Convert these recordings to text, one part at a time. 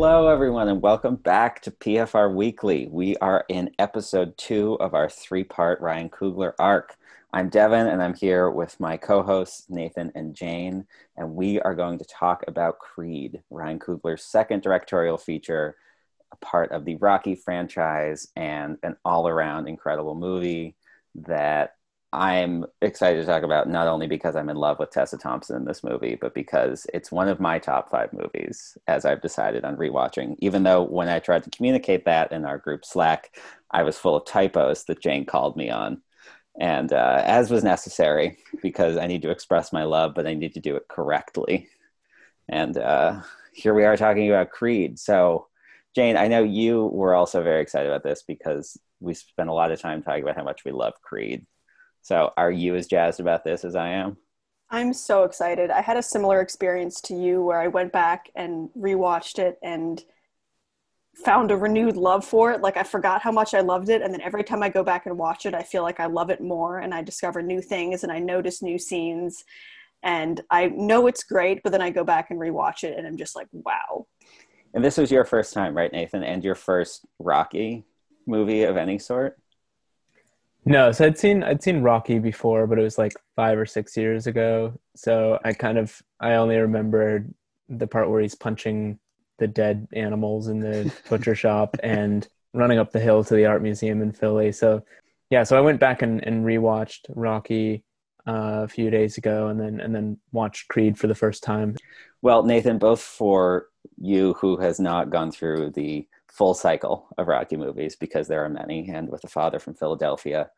Hello, everyone, and welcome back to PFR Weekly. We are in episode two of our three part Ryan Coogler arc. I'm Devin, and I'm here with my co hosts, Nathan and Jane, and we are going to talk about Creed, Ryan Coogler's second directorial feature, a part of the Rocky franchise, and an all around incredible movie that I'm excited to talk about not only because I'm in love with Tessa Thompson in this movie, but because it's one of my top five movies as I've decided on rewatching. Even though when I tried to communicate that in our group Slack, I was full of typos that Jane called me on. And uh, as was necessary, because I need to express my love, but I need to do it correctly. And uh, here we are talking about Creed. So, Jane, I know you were also very excited about this because we spent a lot of time talking about how much we love Creed so, are you as jazzed about this as I am? I'm so excited. I had a similar experience to you where I went back and rewatched it and found a renewed love for it. Like I forgot how much I loved it, and then every time I go back and watch it, I feel like I love it more, and I discover new things, and I notice new scenes, and I know it's great, but then I go back and rewatch it, and I'm just like, wow. And this was your first time, right, Nathan? And your first Rocky movie of any sort? No, so I'd seen I'd seen Rocky before, but it was like five or six years ago. So I kind of I only remembered the part where he's punching the dead animals in the butcher shop and running up the hill to the art museum in Philly. So yeah, so I went back and, and rewatched Rocky uh, a few days ago, and then and then watched Creed for the first time. Well, Nathan, both for you who has not gone through the full cycle of Rocky movies because there are many. And with the father from Philadelphia,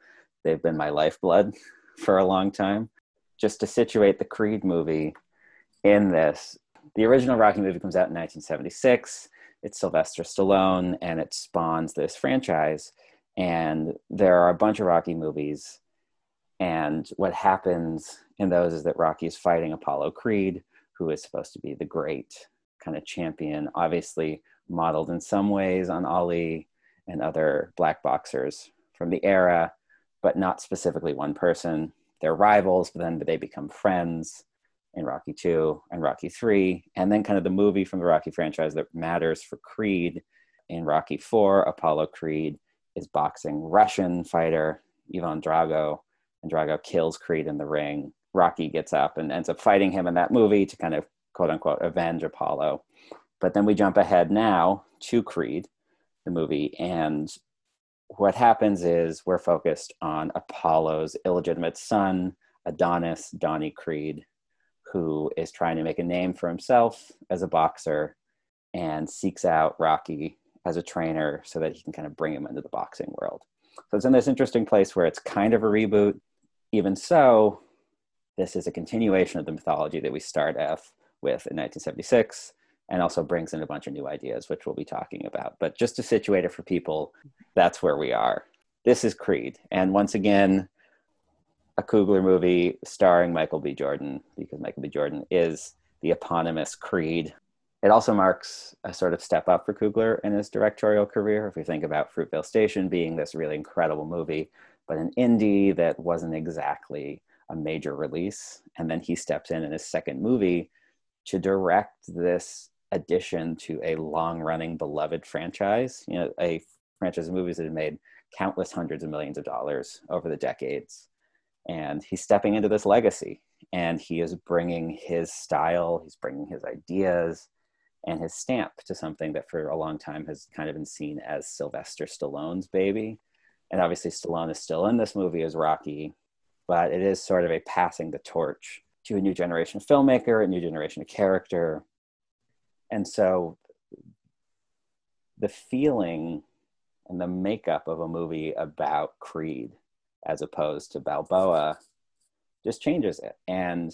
they've been my lifeblood for a long time. Just to situate the Creed movie in this, the original Rocky movie comes out in 1976. It's Sylvester Stallone and it spawns this franchise. And there are a bunch of Rocky movies. And what happens in those is that Rocky is fighting Apollo Creed, who is supposed to be the great kind of champion. Obviously, modeled in some ways on Ali and other black boxers from the era, but not specifically one person. They're rivals, but then they become friends in Rocky 2 and Rocky 3. And then, kind of the movie from the Rocky franchise that matters for Creed in Rocky 4, Apollo Creed is boxing Russian fighter Ivan Drago, and Drago kills Creed in the ring. Rocky gets up and ends up fighting him in that movie to kind of quote unquote avenge Apollo. But then we jump ahead now to Creed, the movie, and what happens is we're focused on Apollo's illegitimate son, Adonis Donnie Creed, who is trying to make a name for himself as a boxer and seeks out Rocky as a trainer so that he can kind of bring him into the boxing world. So it's in this interesting place where it's kind of a reboot. Even so, this is a continuation of the mythology that we start off with in 1976 and also brings in a bunch of new ideas, which we'll be talking about. But just to situate it for people, that's where we are. This is Creed. And once again, a Coogler movie starring Michael B. Jordan, because Michael B. Jordan is the eponymous Creed. It also marks a sort of step up for Coogler in his directorial career. If we think about Fruitvale Station being this really incredible movie, but an indie that wasn't exactly a major release. And then he steps in in his second movie to direct this addition to a long running beloved franchise, you know, a franchise of movies that have made countless hundreds of millions of dollars over the decades. And he's stepping into this legacy and he is bringing his style, he's bringing his ideas and his stamp to something that for a long time has kind of been seen as Sylvester Stallone's baby. And obviously, Stallone is still in this movie as Rocky, but it is sort of a passing the torch to a new generation of filmmaker, a new generation of character, and so the feeling and the makeup of a movie about Creed as opposed to Balboa just changes it. And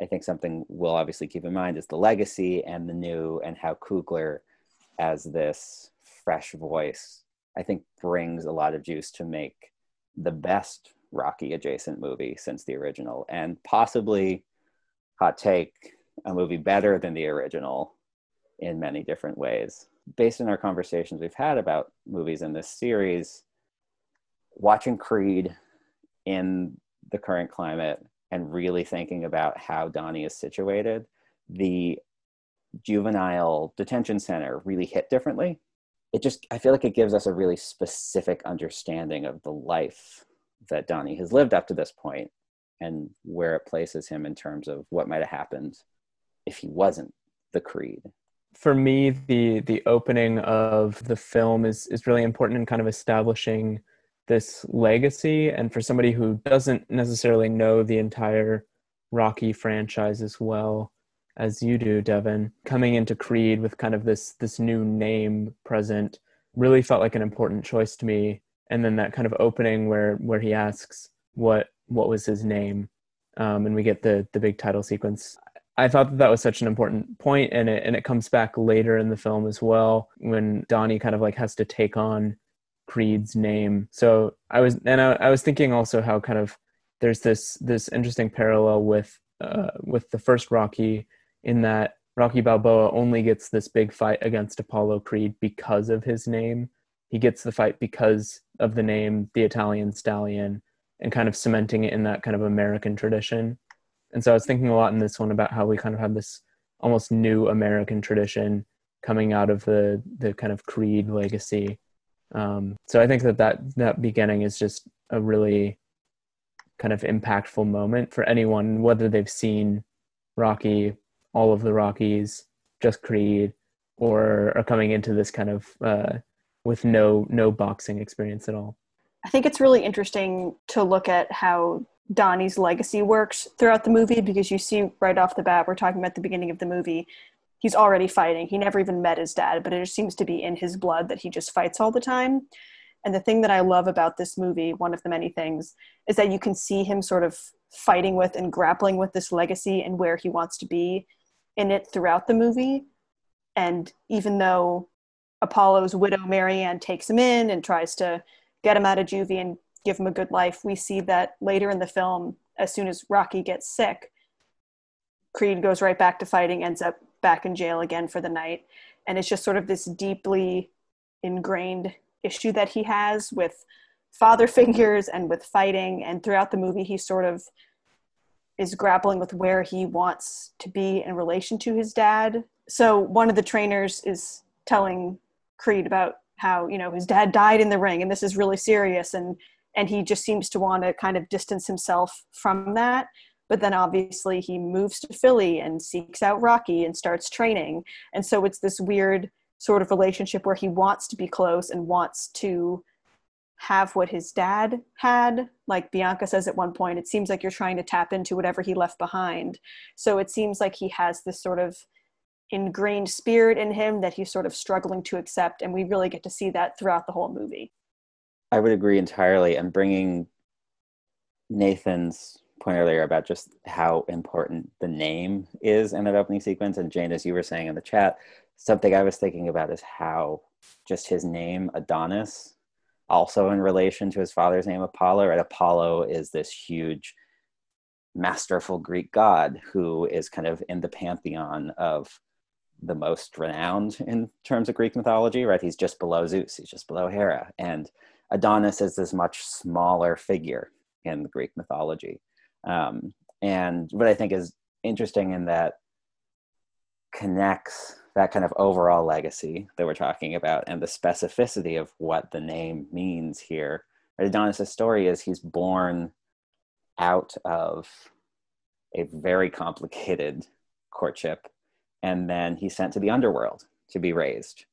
I think something we'll obviously keep in mind is the legacy and the new and how Coogler as this fresh voice, I think brings a lot of juice to make the best Rocky adjacent movie since the original and possibly hot take a movie better than the original in many different ways. Based on our conversations we've had about movies in this series, watching Creed in the current climate and really thinking about how Donnie is situated, the juvenile detention center really hit differently. It just, I feel like it gives us a really specific understanding of the life that Donnie has lived up to this point and where it places him in terms of what might have happened if he wasn't the Creed. For me, the the opening of the film is is really important in kind of establishing this legacy. And for somebody who doesn't necessarily know the entire Rocky franchise as well as you do, Devin, coming into Creed with kind of this this new name present really felt like an important choice to me. And then that kind of opening where where he asks what what was his name, um, and we get the the big title sequence. I thought that that was such an important point, and it and it comes back later in the film as well when Donnie kind of like has to take on Creed's name. So I was, and I, I was thinking also how kind of there's this this interesting parallel with uh, with the first Rocky in that Rocky Balboa only gets this big fight against Apollo Creed because of his name. He gets the fight because of the name, the Italian Stallion, and kind of cementing it in that kind of American tradition. And so I was thinking a lot in this one about how we kind of have this almost new American tradition coming out of the the kind of Creed legacy um, so I think that, that that beginning is just a really kind of impactful moment for anyone, whether they've seen Rocky, all of the Rockies, just Creed, or are coming into this kind of uh, with no no boxing experience at all. I think it's really interesting to look at how Donnie's legacy works throughout the movie because you see right off the bat, we're talking about the beginning of the movie, he's already fighting. He never even met his dad, but it just seems to be in his blood that he just fights all the time. And the thing that I love about this movie, one of the many things, is that you can see him sort of fighting with and grappling with this legacy and where he wants to be in it throughout the movie. And even though Apollo's widow Marianne takes him in and tries to get him out of juvie and give him a good life, we see that later in the film, as soon as Rocky gets sick, Creed goes right back to fighting, ends up back in jail again for the night. And it's just sort of this deeply ingrained issue that he has with father figures and with fighting. And throughout the movie, he sort of is grappling with where he wants to be in relation to his dad. So one of the trainers is telling Creed about how, you know, his dad died in the ring and this is really serious and and he just seems to want to kind of distance himself from that but then obviously he moves to Philly and seeks out Rocky and starts training. And so it's this weird sort of relationship where he wants to be close and wants to have what his dad had. Like Bianca says at one point, it seems like you're trying to tap into whatever he left behind. So it seems like he has this sort of ingrained spirit in him that he's sort of struggling to accept. And we really get to see that throughout the whole movie. I would agree entirely. And bringing Nathan's point earlier about just how important the name is in that opening sequence. And Jane, as you were saying in the chat, something I was thinking about is how just his name, Adonis, also in relation to his father's name, Apollo, right? Apollo is this huge, masterful Greek god who is kind of in the pantheon of the most renowned in terms of Greek mythology, right? He's just below Zeus, he's just below Hera. And Adonis is this much smaller figure in Greek mythology. Um, and what I think is interesting in that connects that kind of overall legacy that we're talking about and the specificity of what the name means here. Adonis' story is he's born out of a very complicated courtship and then he's sent to the underworld to be raised.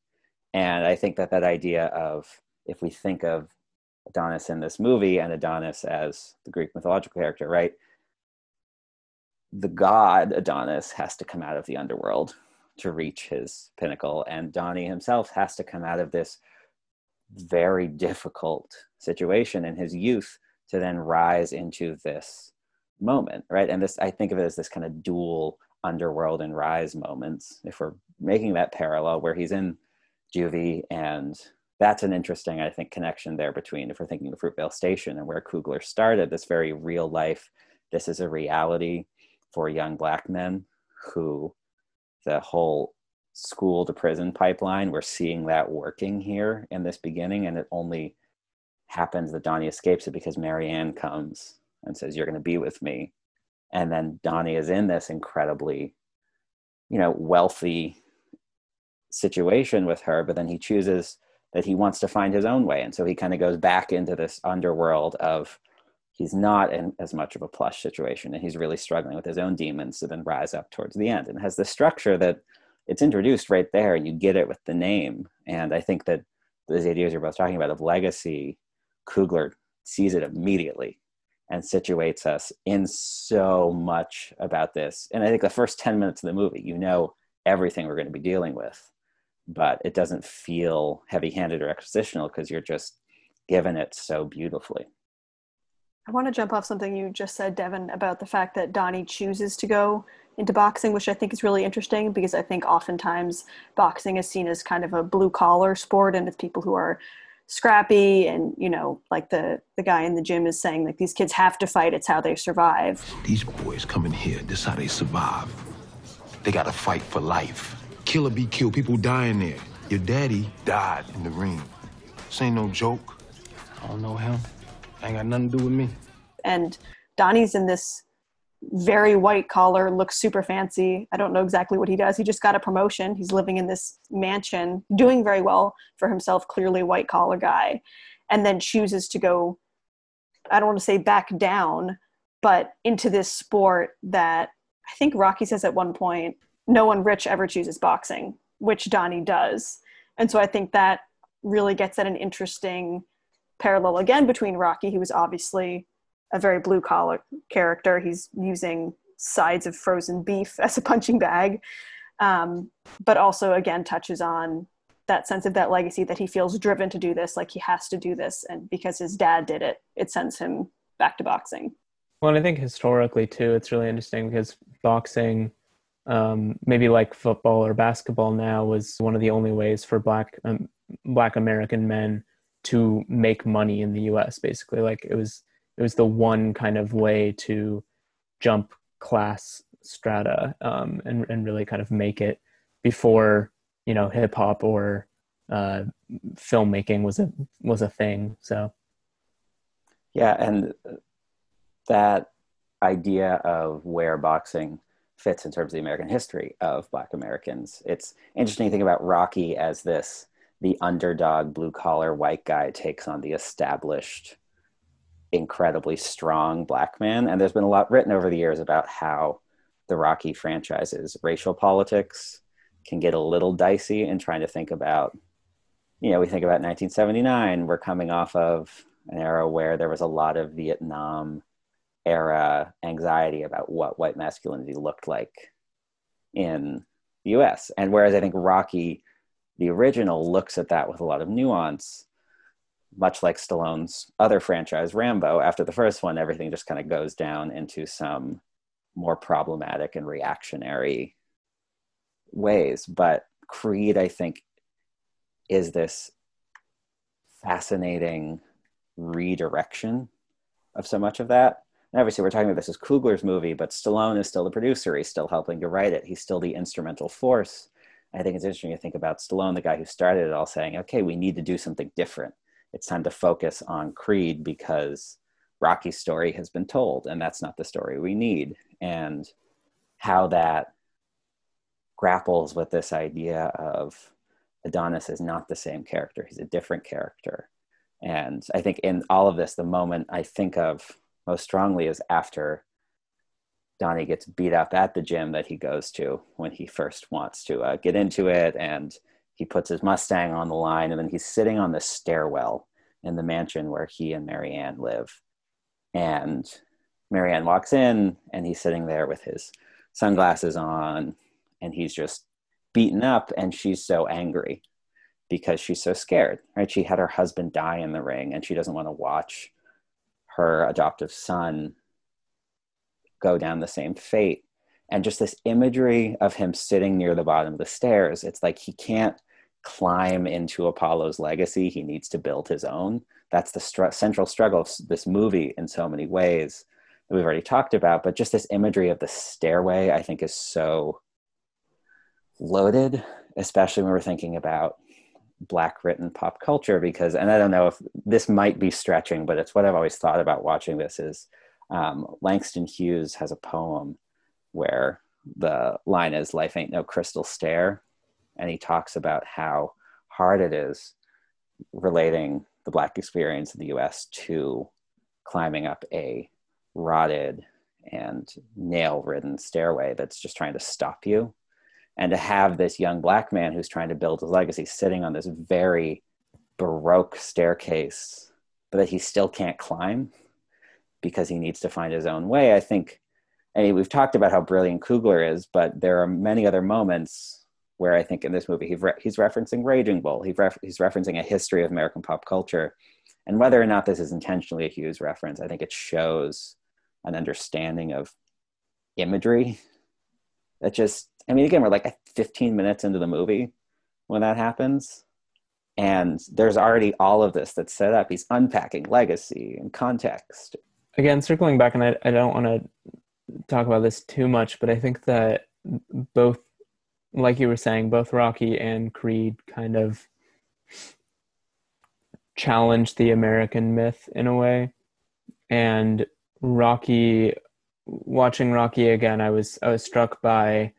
And I think that that idea of if we think of Adonis in this movie and Adonis as the Greek mythological character, right? The god Adonis has to come out of the underworld to reach his pinnacle, and Donnie himself has to come out of this very difficult situation in his youth to then rise into this moment, right? And this, I think of it as this kind of dual underworld and rise moments. If we're making that parallel where he's in juvie and that's an interesting, I think, connection there between if we're thinking of Fruitvale Station and where Coogler started, this very real life, this is a reality for young black men who the whole school to prison pipeline, we're seeing that working here in this beginning, and it only happens that Donnie escapes it because Marianne comes and says, You're going to be with me. And then Donnie is in this incredibly you know, wealthy situation with her, but then he chooses that he wants to find his own way. And so he kind of goes back into this underworld of he's not in as much of a plush situation and he's really struggling with his own demons to then rise up towards the end and has the structure that it's introduced right there and you get it with the name. And I think that those ideas you're both talking about of legacy, Coogler sees it immediately and situates us in so much about this. And I think the first 10 minutes of the movie, you know everything we're going to be dealing with, but it doesn't feel heavy handed or expositional because you're just given it so beautifully. I want to jump off something you just said, Devin, about the fact that Donnie chooses to go into boxing, which I think is really interesting because I think oftentimes boxing is seen as kind of a blue collar sport and it's people who are scrappy and you know like the the guy in the gym is saying like these kids have to fight it's how they survive. These boys come in here this is how they survive. They gotta fight for life kill or be killed people die in there your daddy died in the ring this ain't no joke i don't know him ain't got nothing to do with me and donnie's in this very white collar, looks super fancy. I don't know exactly what he does. He just got a promotion. He's living in this mansion, doing very well for himself, clearly white collar guy, and then chooses to go, I don't want to say back down, but into this sport that I think Rocky says at one point, no one rich ever chooses boxing, which Donnie does. And so I think that really gets at an interesting parallel again between Rocky, who was obviously a very blue collar character. He's using sides of frozen beef as a punching bag, um, but also again touches on that sense of that legacy that he feels driven to do this, like he has to do this, and because his dad did it, it sends him back to boxing. Well, and I think historically too, it's really interesting because boxing, um, maybe like football or basketball now, was one of the only ways for black um, black American men to make money in the U.S. Basically, like it was it was the one kind of way to jump class strata um, and and really kind of make it before you know hip hop or uh, filmmaking was a was a thing. So yeah, and that idea of where boxing fits in terms of the American history of Black Americans. It's interesting to think about Rocky as this the underdog blue collar white guy takes on the established incredibly strong black man. And there's been a lot written over the years about how the Rocky franchise's racial politics can get a little dicey in trying to think about, you know, we think about 1979, we're coming off of an era where there was a lot of Vietnam era anxiety about what white masculinity looked like in the US. And whereas I think Rocky, the original, looks at that with a lot of nuance, much like Stallone's other franchise, Rambo, after the first one, everything just kind of goes down into some more problematic and reactionary ways. But Creed, I think, is this fascinating redirection of so much of that. And obviously, we're talking about this as Coogler's movie, but Stallone is still the producer. He's still helping to write it. He's still the instrumental force. I think it's interesting to think about Stallone, the guy who started it all, saying, okay, we need to do something different it's time to focus on Creed because Rocky's story has been told, and that's not the story we need. And how that grapples with this idea of Adonis is not the same character, he's a different character. And I think in all of this, the moment I think of most strongly is after Donnie gets beat up at the gym that he goes to when he first wants to uh, get into it and he puts his Mustang on the line, and then he's sitting on the stairwell in the mansion where he and Marianne live. And Marianne walks in, and he's sitting there with his sunglasses on, and he's just beaten up, and she's so angry because she's so scared, right? She had her husband die in the ring, and she doesn't want to watch her adoptive son go down the same fate and just this imagery of him sitting near the bottom of the stairs it's like he can't climb into Apollo's legacy. He needs to build his own. That's the central struggle of this movie in so many ways that we've already talked about. But just this imagery of the stairway, I think, is so loaded, especially when we're thinking about black written pop culture. Because, and I don't know if this might be stretching, but it's what I've always thought about watching this is um, Langston Hughes has a poem where the line is life ain't no crystal stair and he talks about how hard it is relating the black experience in the us to climbing up a rotted and nail ridden stairway that's just trying to stop you and to have this young black man who's trying to build his legacy sitting on this very baroque staircase but that he still can't climb because he needs to find his own way i think I mean, we've talked about how brilliant Coogler is, but there are many other moments where I think in this movie he re- he's referencing Raging Bull. He ref- he's referencing a history of American pop culture, and whether or not this is intentionally a Hughes reference, I think it shows an understanding of imagery that just. I mean, again, we're like 15 minutes into the movie when that happens, and there's already all of this that's set up. He's unpacking legacy and context. Again, circling back, and I, I don't want to talk about this too much, but I think that both, like you were saying, both Rocky and Creed kind of challenge the American myth in a way. And Rocky, watching Rocky again, I was I was struck by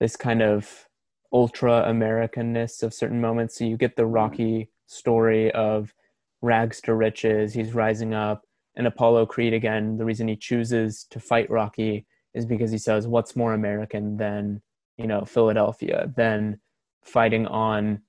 this kind of ultra Americanness of certain moments. So you get the mm-hmm. Rocky story of rags to riches. He's rising up and Apollo Creed again, the reason he chooses to fight Rocky is because he says, "What's more American than you know Philadelphia? Than fighting on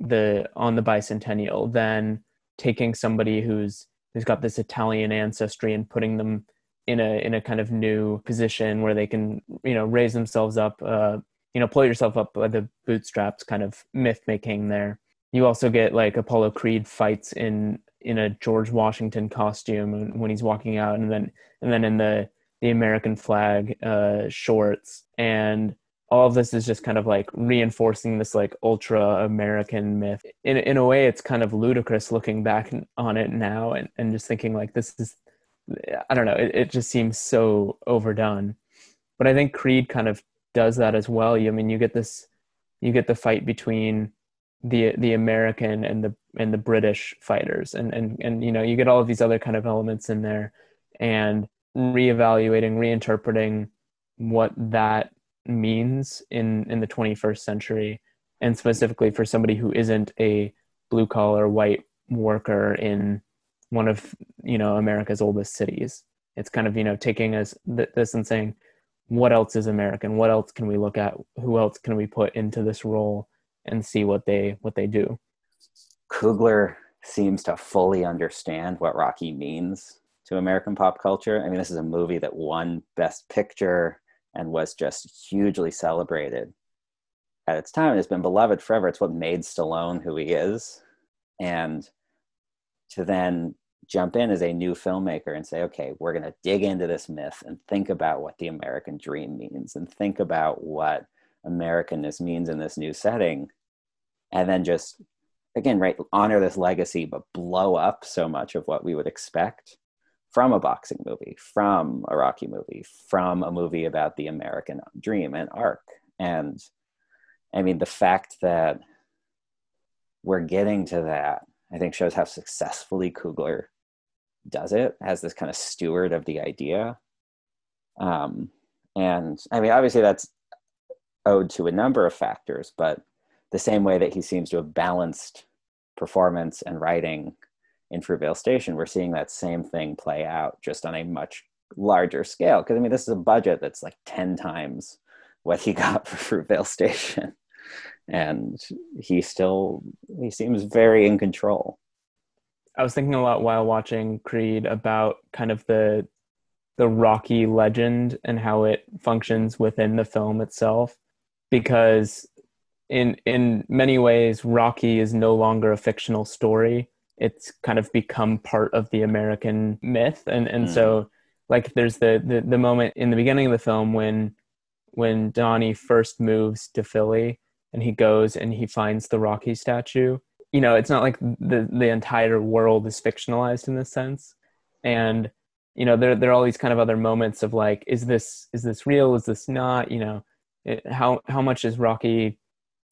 the on the bicentennial? Than taking somebody who's who's got this Italian ancestry and putting them in a in a kind of new position where they can you know raise themselves up, uh, you know, pull yourself up by the bootstraps, kind of myth making there." You also get like Apollo Creed fights in in a George Washington costume when he's walking out, and then and then in the the American flag uh, shorts, and all of this is just kind of like reinforcing this like ultra American myth. In in a way, it's kind of ludicrous looking back on it now, and and just thinking like this is, I don't know, it, it just seems so overdone. But I think Creed kind of does that as well. I mean, you get this, you get the fight between the the American and the and the British fighters, and and and you know you get all of these other kind of elements in there, and reevaluating, reinterpreting what that means in in the 21st century, and specifically for somebody who isn't a blue collar white worker in one of you know America's oldest cities. It's kind of you know taking us th- this and saying, what else is American? What else can we look at? Who else can we put into this role? and see what they what they do. Coogler seems to fully understand what Rocky means to American pop culture. I mean, this is a movie that won Best Picture and was just hugely celebrated at its time. It's been beloved forever. It's what made Stallone who he is. And to then jump in as a new filmmaker and say, okay, we're going to dig into this myth and think about what the American dream means and think about what Americanness means in this new setting. And then just again right honor this legacy but blow up so much of what we would expect from a boxing movie from a rocky movie from a movie about the american dream and arc. And i mean the fact that we're getting to that i think shows how successfully coogler does it as this kind of steward of the idea um, and i mean obviously that's owed to a number of factors but the same way that he seems to have balanced performance and writing in Fruitvale Station, we're seeing that same thing play out just on a much larger scale. Because I mean, this is a budget that's like 10 times what he got for Fruitvale Station. And he still he seems very in control. I was thinking a lot while watching Creed about kind of the the Rocky legend and how it functions within the film itself because in in many ways rocky is no longer a fictional story it's kind of become part of the american myth and and mm. so like there's the, the the moment in the beginning of the film when when donnie first moves to philly and he goes and he finds the rocky statue you know it's not like the the entire world is fictionalized in this sense and you know there there are all these kind of other moments of like is this is this real is this not you know it, how how much is rocky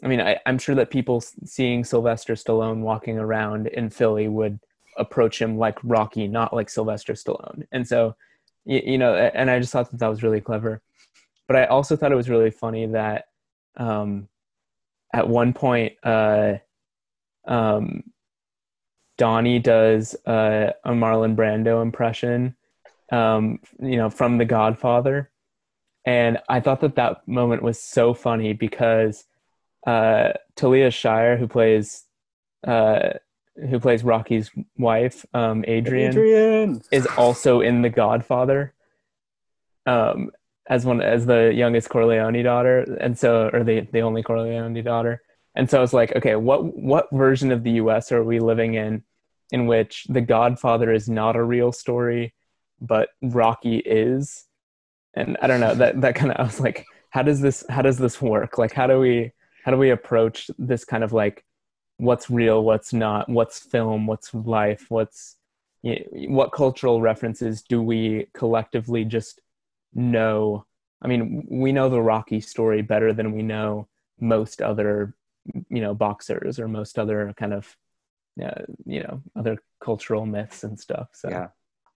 I mean, I, am sure that people seeing Sylvester Stallone walking around in Philly would approach him like Rocky, not like Sylvester Stallone. And so, you, you know, and I just thought that that was really clever. but I also thought it was really funny that um, at one point, uh, um, Donnie does uh, a Marlon Brando impression, um, you know, from The Godfather, and I thought that that moment was so funny because uh, Talia Shire, who plays uh, who plays Rocky's wife, um, Adrian, Adrian is also in The Godfather. Um, as one as the youngest Corleone daughter, and so or the the only Corleone daughter, and so it's like, okay, what what version of the U.S. are we living in, in which The Godfather is not a real story, but Rocky is, and I don't know that that kind of I was like, how does this how does this work? Like, how do we how do we approach this kind of like what's real, what's not, what's film, what's life, what's what cultural references do we collectively just know i mean we know the rocky story better than we know most other you know boxers or most other kind of uh, you know other cultural myths and stuff so. Yeah.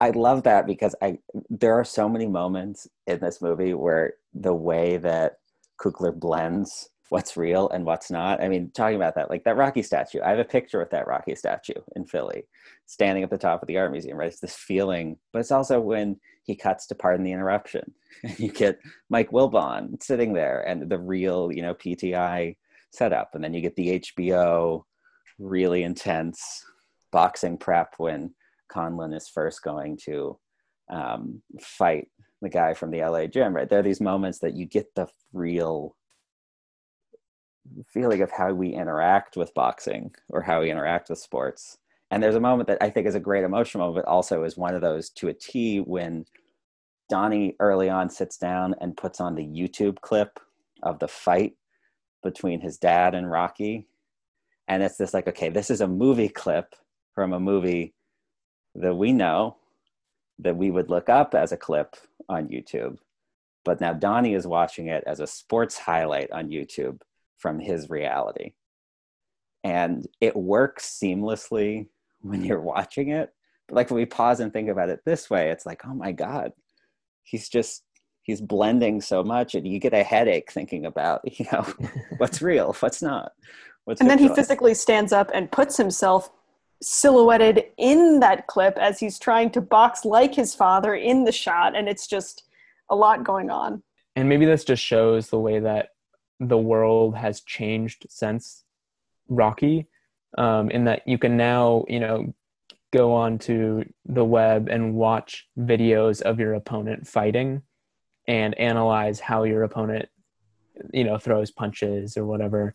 I love that because i there are so many moments in this movie where the way that Coogler blends what's real and what's not. I mean, talking about that, like that Rocky statue, I have a picture with that Rocky statue in Philly, standing at the top of the art museum, right? It's this feeling, but it's also when he cuts to pardon the interruption. And you get Mike Wilbon sitting there and the real, you know, PTI setup. And then you get the HBO really intense boxing prep when Conlan is first going to um, fight the guy from the LA gym, right? There are these moments that you get the real feeling of how we interact with boxing or how we interact with sports. And there's a moment that I think is a great emotional moment, but also is one of those to a T when Donnie early on sits down and puts on the YouTube clip of the fight between his dad and Rocky. And it's this like, okay, this is a movie clip from a movie that we know that we would look up as a clip on YouTube. But now Donnie is watching it as a sports highlight on YouTube from his reality. And it works seamlessly when you're watching it. But like when we pause and think about it this way, it's like, oh my God, he's just he's blending so much and you get a headache thinking about, you know, what's real, what's not. What's and then he physically stands up and puts himself silhouetted in that clip as he's trying to box like his father in the shot and it's just a lot going on and maybe this just shows the way that the world has changed since Rocky, um, in that you can now, you know, go onto the web and watch videos of your opponent fighting and analyze how your opponent, you know, throws punches or whatever.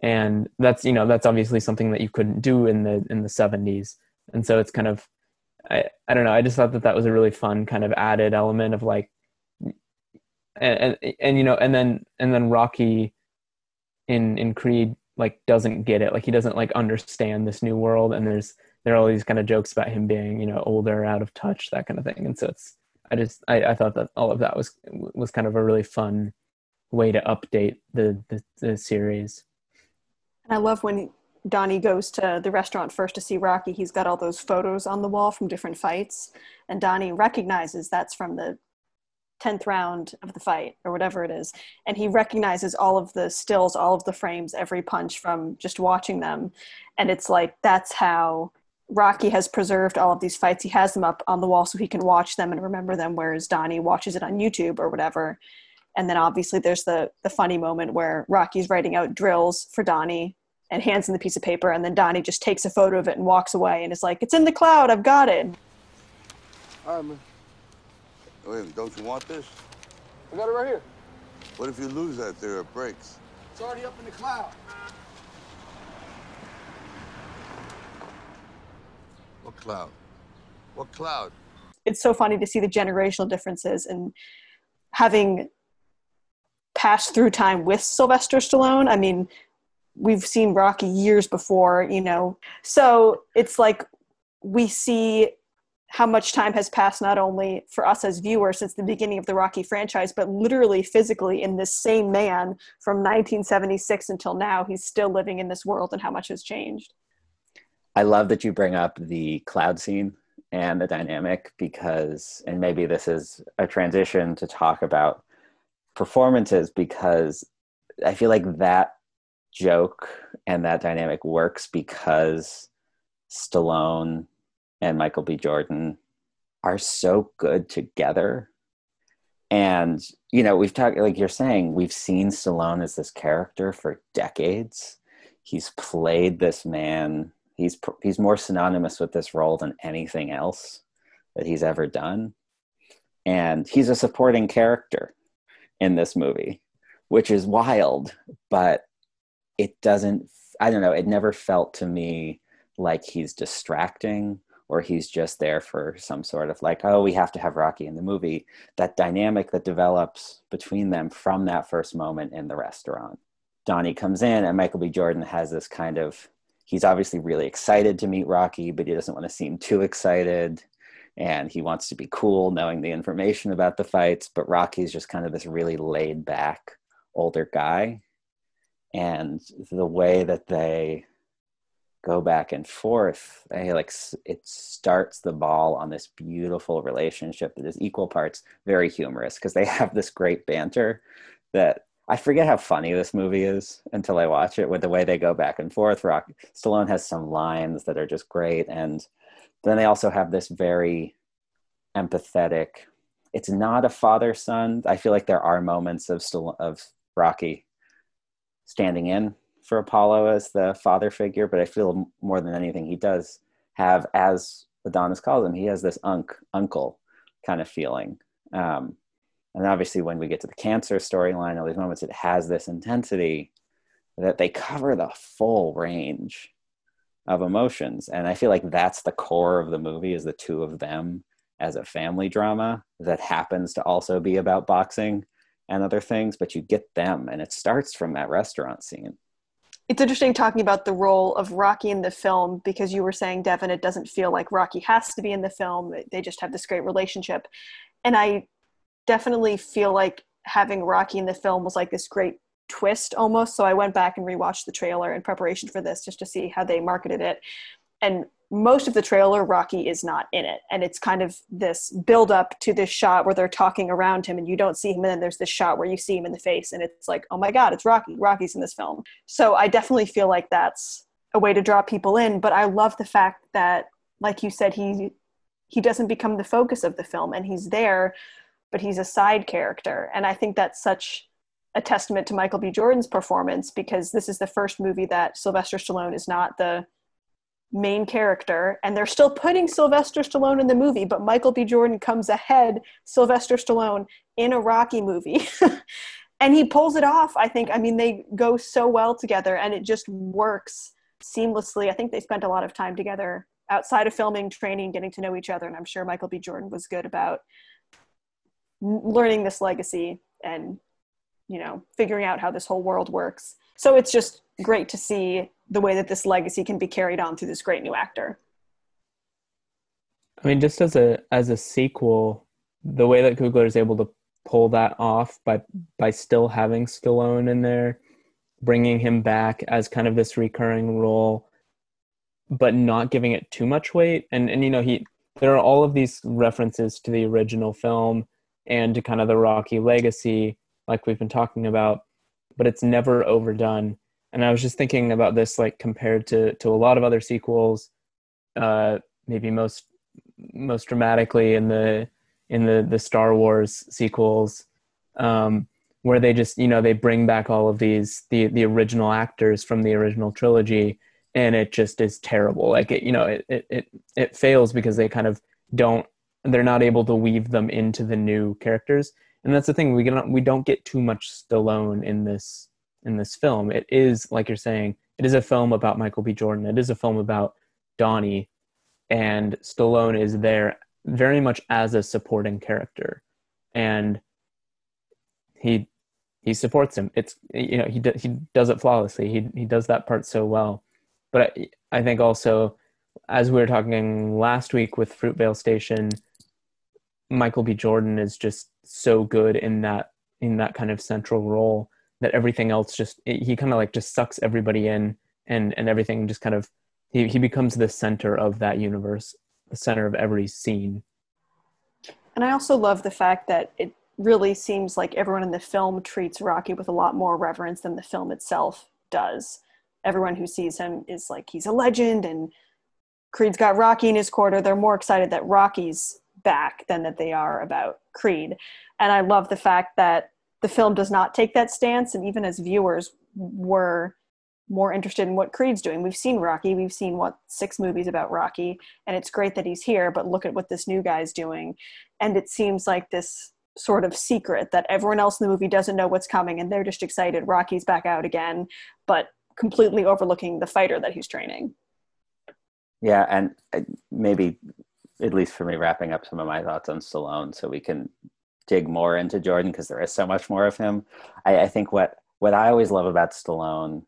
And that's, you know, that's obviously something that you couldn't do in the in the 70s. And so it's kind of I, I don't know. I just thought that that was a really fun kind of added element of like and, and and you know and then and then rocky in in creed like doesn't get it. Like he doesn't like understand this new world. And there's there are all these kind of jokes about him being you know older out of touch that kind of thing. And so it's i just i, I thought that all of that was was kind of a really fun way to update the the, the series. And i love when Donnie goes to the restaurant first to see Rocky. He's got all those photos on the wall from different fights, and Donnie recognizes that's from the 10th round of the fight or whatever it is. And he recognizes all of the stills all of the frames every punch from just watching them. And it's like that's how rocky has preserved all of these fights. He has them up on the wall so he can watch them and remember them whereas donnie watches it on youtube or whatever. And then obviously there's the the funny moment where rocky's writing out drills for donnie and hands him the piece of paper. And then donnie just takes a photo of it and walks away and is like it's in the cloud. I've got it. Man Wait, don't you want this? I got it right here. What if you lose that there it breaks? It's already up in the cloud. What cloud? What cloud? It's so funny to see the generational differences and having passed through time with Sylvester Stallone. I mean, we've seen Rocky years before, you know. So it's like we see how much time has passed not only for us as viewers since the beginning of the Rocky franchise, but literally physically in this same man from 1976 until now. He's still living in this world and how much has changed. I love that you bring up the cloud scene and the dynamic because, and maybe this is a transition to talk about performances because I feel like that joke and that dynamic works because Stallone and Michael B. Jordan are so good together. And, you know, we've talked, like you're saying, we've seen Stallone as this character for decades. He's played this man. He's, he's more synonymous with this role than anything else that he's ever done. And he's a supporting character in this movie, which is wild, but it doesn't, I don't know, it never felt to me like he's distracting or he's just there for some sort of like, oh, we have to have Rocky in the movie. That dynamic that develops between them from that first moment in the restaurant. Donnie comes in, and Michael B. Jordan has this kind of, he's obviously really excited to meet Rocky, but he doesn't want to seem too excited. And he wants to be cool, knowing the information about the fights. But Rocky's just kind of this really laid back older guy. And the way that they go back and forth and like it starts the ball on this beautiful relationship that is equal parts very humorous because they have this great banter that I forget how funny this movie is until I watch it with the way they go back and forth. Rock Stallone has some lines that are just great, and then they also have this very empathetic. It's not a father son. I feel like there are moments of Stallone, of Rocky standing in for Apollo as the father figure, but I feel more than anything he does have, as Adonis calls him, he has this unk uncle kind of feeling. Um, and obviously, when we get to the cancer storyline, all these moments, it has this intensity that they cover the full range of emotions. And I feel like that's the core of the movie is the two of them as a family drama that happens to also be about boxing and other things, but you get them and it starts from that restaurant scene it's interesting talking about the role of Rocky in the film because you were saying, Devin, it doesn't feel like Rocky has to be in the film. They just have this great relationship. And I definitely feel like having Rocky in the film was like this great twist almost. So I went back and rewatched the trailer in preparation for this just to see how they marketed it. And most of the trailer rocky is not in it. And it's kind of this build up to this shot where they're talking around him and you don't see him. And then there's this shot where you see him in the face and it's like oh my god it's rocky. Rocky's in this film. So i definitely feel like that's a way to draw people in. But i love the fact that like you said he he doesn't become the focus of the film and he's there but he's a side character. And i think that's such a testament to michael b. Jordan's performance because this is the first movie that sylvester stallone is not the main character and they're still putting Sylvester Stallone in the movie but Michael B. Jordan comes ahead Sylvester Stallone in a Rocky movie. And he pulls it off I think. I mean they go so well together and it just works seamlessly. I think they spent a lot of time together outside of filming training getting to know each other and I'm sure Michael B. Jordan was good about learning this legacy and you know figuring out how this whole world works so it's just great to see the way that this legacy can be carried on through this great new actor. I mean, just as a as a sequel, the way that Coogler is able to pull that off by by still having Stallone in there, bringing him back as kind of this recurring role, but not giving it too much weight. And and you know he there are all of these references to the original film and to kind of the Rocky legacy, like we've been talking about, but it's never overdone and I was just thinking about this like compared to to a lot of other sequels, uh, maybe most most dramatically in the in the the Star Wars sequels, um, where they just you know they bring back all of these the the original actors from the original trilogy, and it just is terrible. Like it you know it it it, it fails because they kind of don't they're not able to weave them into the new characters, and that's the thing we can we don't get too much Stallone in this in this film. It is, like you're saying, it is a film about Michael B. Jordan. It is a film about Donnie, and Stallone is there very much as a supporting character, and he he supports him. It's you know he do, he does it flawlessly. He he does that part so well. But I, I think also, as we were talking last week with Fruitvale Station, Michael B. Jordan is just so good in that in that kind of central role that everything else just he kind of like just sucks everybody in and and everything just kind of he, he becomes the center of that universe the center of every scene and i also love the fact that it really seems like everyone in the film treats Rocky with a lot more reverence than the film itself does. Everyone who sees him is like he's a legend and Creed's got Rocky in his quarter. They're more excited that Rocky's back than that they are about Creed. And I love the fact that the film does not take that stance and even as viewers we're more interested in what Creed's doing. We've seen Rocky, we've seen what six movies about Rocky, and it's great that he's here, but look at what this new guy's doing. And it seems like this sort of secret that everyone else in the movie doesn't know what's coming and they're just excited Rocky's back out again, but completely overlooking the fighter that he's training. Yeah, and uh, maybe at least for me wrapping up some of my thoughts on Stallone so we can dig more into Jordan because there is so much more of him. I, I think what what I always love about Stallone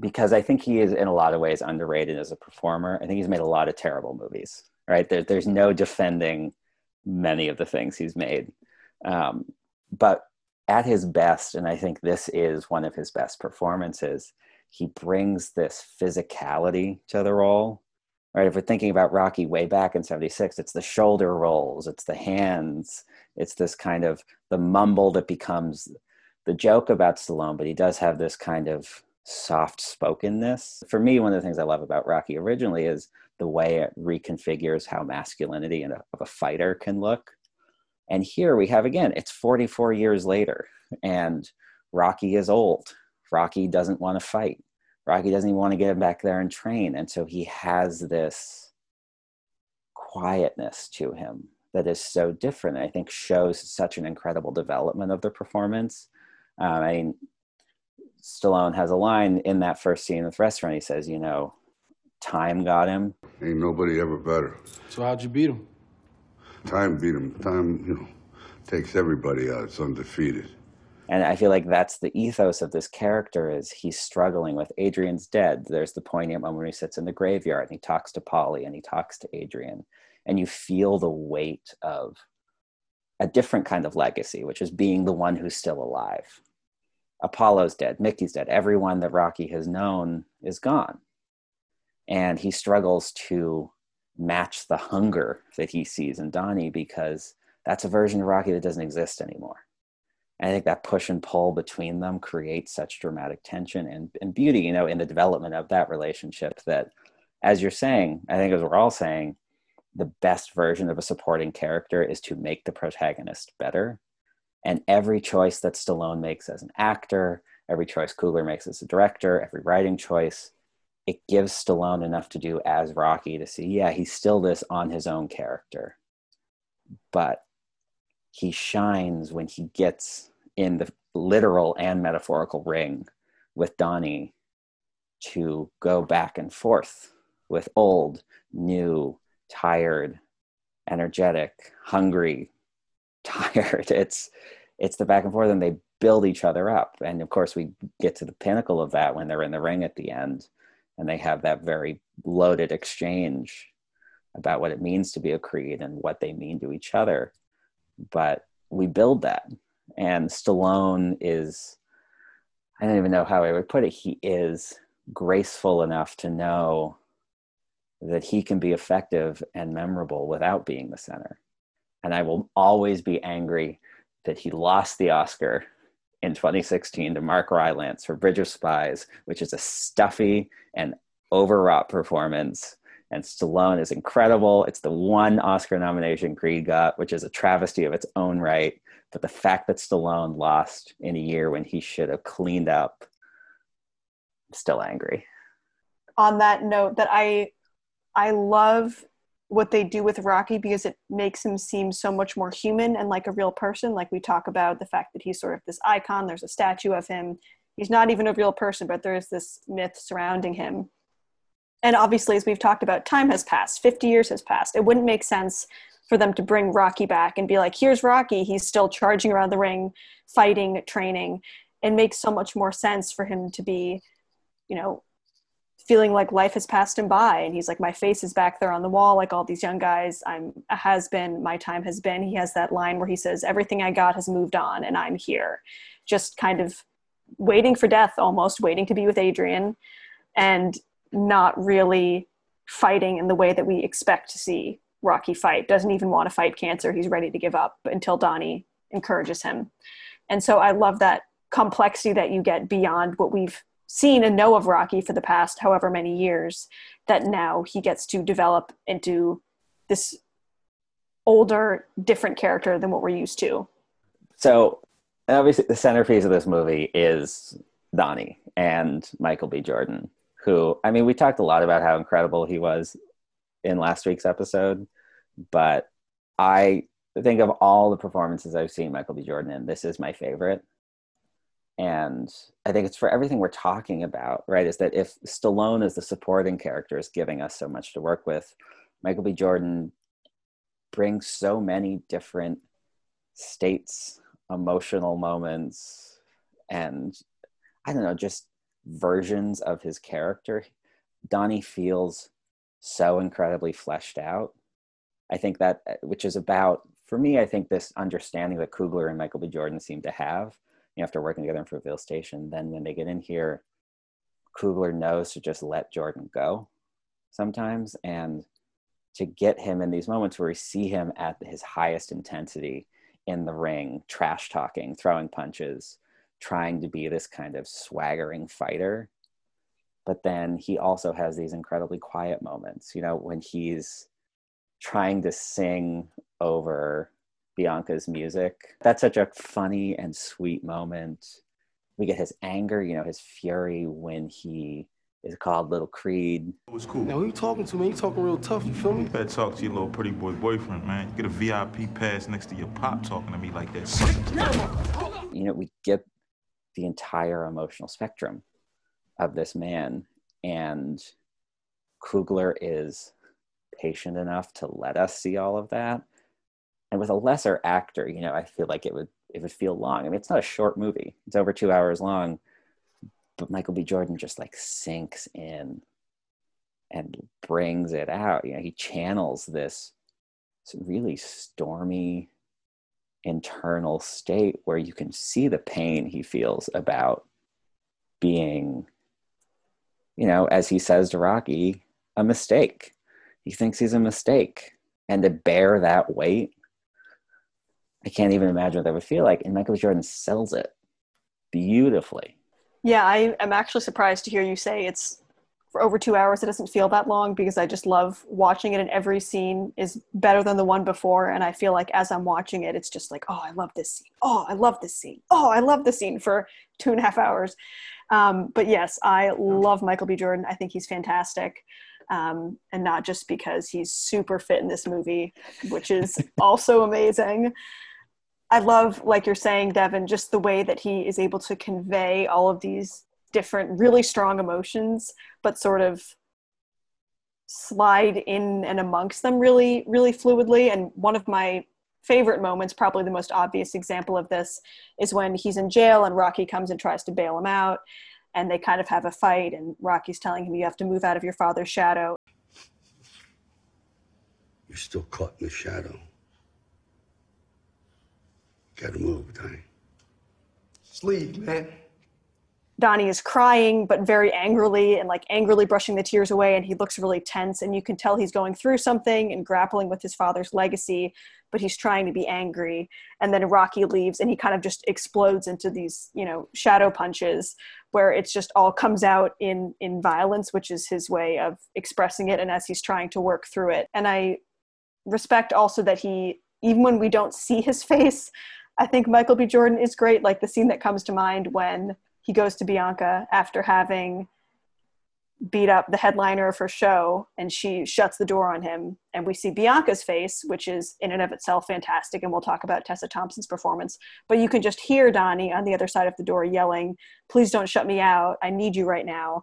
because I think he is in a lot of ways underrated as a performer. I think he's made a lot of terrible movies. Right there, there's no defending many of the things he's made, um, but at his best, and I think this is one of his best performances. He brings this physicality to the role. Right, if we're thinking about Rocky way back in '76, it's the shoulder rolls, it's the hands, it's this kind of the mumble that becomes the joke about Stallone. But he does have this kind of soft spokenness. For me, one of the things I love about Rocky originally is the way it reconfigures how masculinity of a fighter can look. And here we have again, it's 44 years later, and Rocky is old. Rocky doesn't want to fight. Rocky doesn't even want to get him back there and train. And so he has this quietness to him that is so different. I think shows such an incredible development of the performance. Um, I mean, Stallone has a line in that first scene with restaurant. He says, you know, time got him. Ain't nobody ever better. So how'd you beat him? Time beat him. Time, you know, takes everybody out. It's undefeated. And I feel like that's the ethos of this character is he's struggling with Adrian's dead. There's the poignant moment when he sits in the graveyard and he talks to Paulie and he talks to Adrian. And you feel the weight of a different kind of legacy, which is being the one who's still alive Apollo's dead, Mickey's dead, everyone that Rocky has known is gone. And he struggles to match the hunger that he sees in Donnie because that's a version of Rocky that doesn't exist anymore. And I think that push and pull between them creates such dramatic tension and, and beauty, you know, in the development of that relationship that, as you're saying, I think as we're all saying, the best version of a supporting character is to make the protagonist better and every choice that Stallone makes as an actor, every choice Coogler makes as a director, every writing choice, it gives Stallone enough to do as Rocky to see, yeah, he's still this on his own character. But he shines when he gets in the literal and metaphorical ring with Donnie to go back and forth with old, new, tired, energetic, hungry, tired. It's it's the back and forth, and they build each other up. And of course, we get to the pinnacle of that when they're in the ring at the end, and they have that very loaded exchange about what it means to be a creed and what they mean to each other. But we build that, and Stallone is. I don't even know how I would put it. He is graceful enough to know that he can be effective and memorable without being the center and I will always be angry that he lost the Oscar in 2016 to Mark Rylance for Bridge of Spies, which is a stuffy and overwrought performance. And Stallone is incredible. It's the one Oscar nomination Creed got, which is a travesty of its own right. But the fact that Stallone lost in a year when he should have cleaned up, I'm still angry. On that note, that I I love what they do with Rocky because it makes him seem so much more human and like a real person. Like we talk about the fact that he's sort of this icon, there's a statue of him. He's not even a real person, but there's this myth surrounding him. And obviously, as we've talked about, time has passed, 50 years has passed. It wouldn't make sense for them to bring Rocky back and be like, here's Rocky. He's still charging around the ring, fighting, training. It makes so much more sense for him to be, you know, feeling like life has passed him by and he's like my face is back there on the wall like all these young guys i'm a has been my time has been he has that line where he says everything i got has moved on and i'm here just kind of waiting for death almost waiting to be with adrian and not really fighting in the way that we expect to see rocky fight doesn't even want to fight cancer he's ready to give up until donnie encourages him. And so I love that complexity that you get beyond what we've seen and know of Rocky for the past however many years, that now he gets to develop into this older, different character than what we're used to. So obviously the centerpiece of this movie is Donnie and Michael B. Jordan, who I mean we talked a lot about how incredible he was in last week's episode, but I think of all the performances I've seen Michael B. Jordan in, this is my favorite. And I think it's for everything we're talking about, right? Is that if Stallone is the supporting character is giving us so much to work with, Michael B. Jordan brings so many different states, emotional moments, and I don't know, just versions of his character. Donnie feels so incredibly fleshed out. I think that, uh, which is about, for me, I think this understanding that Coogler and Michael B. Jordan seem to have you know, after working together in Fruitvale Station. Then when they get in here, Coogler knows to just let Jordan go sometimes and to get him in these moments where we see him at his highest intensity in the ring, trash talking, throwing punches, trying to be this kind of swaggering fighter. But then he also has these incredibly quiet moments, you know, when he's trying to sing over Bianca's music. That's such a funny and sweet moment. We get his anger, you know, his fury when he is called Little Creed. It was cool. Now, who you talking to, man? You talking real tough, you feel me? You better talk to your little pretty boy boyfriend, man. You get a VIP pass next to your pop talking to me like that. You know, we get the entire emotional spectrum of this man, and Coogler is patient enough to let us see all of that. And with a lesser actor you know i feel like it would it would feel long. I mean it's not a short movie. It's over two hours long. But michael b. Jordan just like sinks in and brings it out. You know he channels this really stormy internal state where you can see the pain he feels about being you know as he says to rocky a mistake he thinks he's a mistake and to bear that weight I can't even imagine what that would feel like. And Michael Jordan sells it beautifully. Yeah, I am actually surprised to hear you say it's for over two hours. It doesn't feel that long because I just love watching it, and every scene is better than the one before. And I feel like as I'm watching it, it's just like, oh, I love this scene. Oh, I love this scene. Oh, I love this scene for two and a half hours. Um, but yes, I love Michael B. Jordan. I think he's fantastic. Um, and not just because he's super fit in this movie, which is also amazing. I love, like you're saying, Devin, just the way that he is able to convey all of these different, really strong emotions, but sort of slide in and amongst them really, really fluidly. And one of my favorite moments, probably the most obvious example of this, is when he's in jail and Rocky comes and tries to bail him out. And they kind of have a fight, and Rocky's telling him, You have to move out of your father's shadow. You're still caught in the shadow. Gotta move, Donnie. Sleep, man. Donnie is crying, but very angrily and like angrily brushing the tears away. And he looks really tense. And you can tell he's going through something and grappling with his father's legacy, but he's trying to be angry. And then Rocky leaves and he kind of just explodes into these, you know, shadow punches where it's just all comes out in, in violence, which is his way of expressing it. And as he's trying to work through it. And I respect also that he, even when we don't see his face, I think Michael B. Jordan is great. Like the scene that comes to mind when he goes to Bianca after having beat up the headliner of her show and she shuts the door on him and we see bianca's face which is in and of itself fantastic and we'll talk about tessa thompson's performance. But you can just hear donnie on the other side of the door yelling please don't shut me out. I need you right now.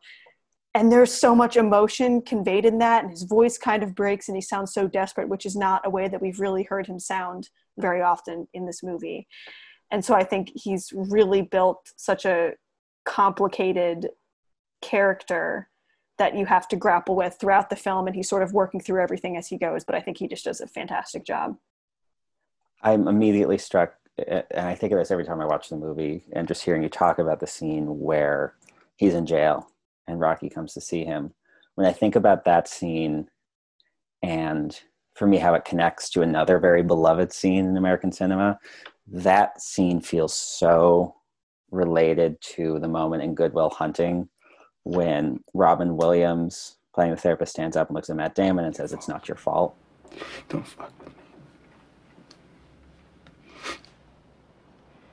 And there's so much emotion conveyed in that and his voice kind of breaks and he sounds so desperate which is not a way that we've really heard him sound very often in this movie. And so i think he's really built such a complicated character that you have to grapple with throughout the film and he's sort of working through everything as he goes but i think he just does a fantastic job. I'm immediately struck and i think of this every time i watch the movie and just hearing you talk about the scene where he's in jail and rocky comes to see him. When i think about that scene and for me how it connects to another very beloved scene in American cinema, that scene feels so related to the moment in Good Will Hunting when Robin Williams, playing the therapist, stands up and looks at Matt Damon and says, It's not your fault. Don't fuck with me.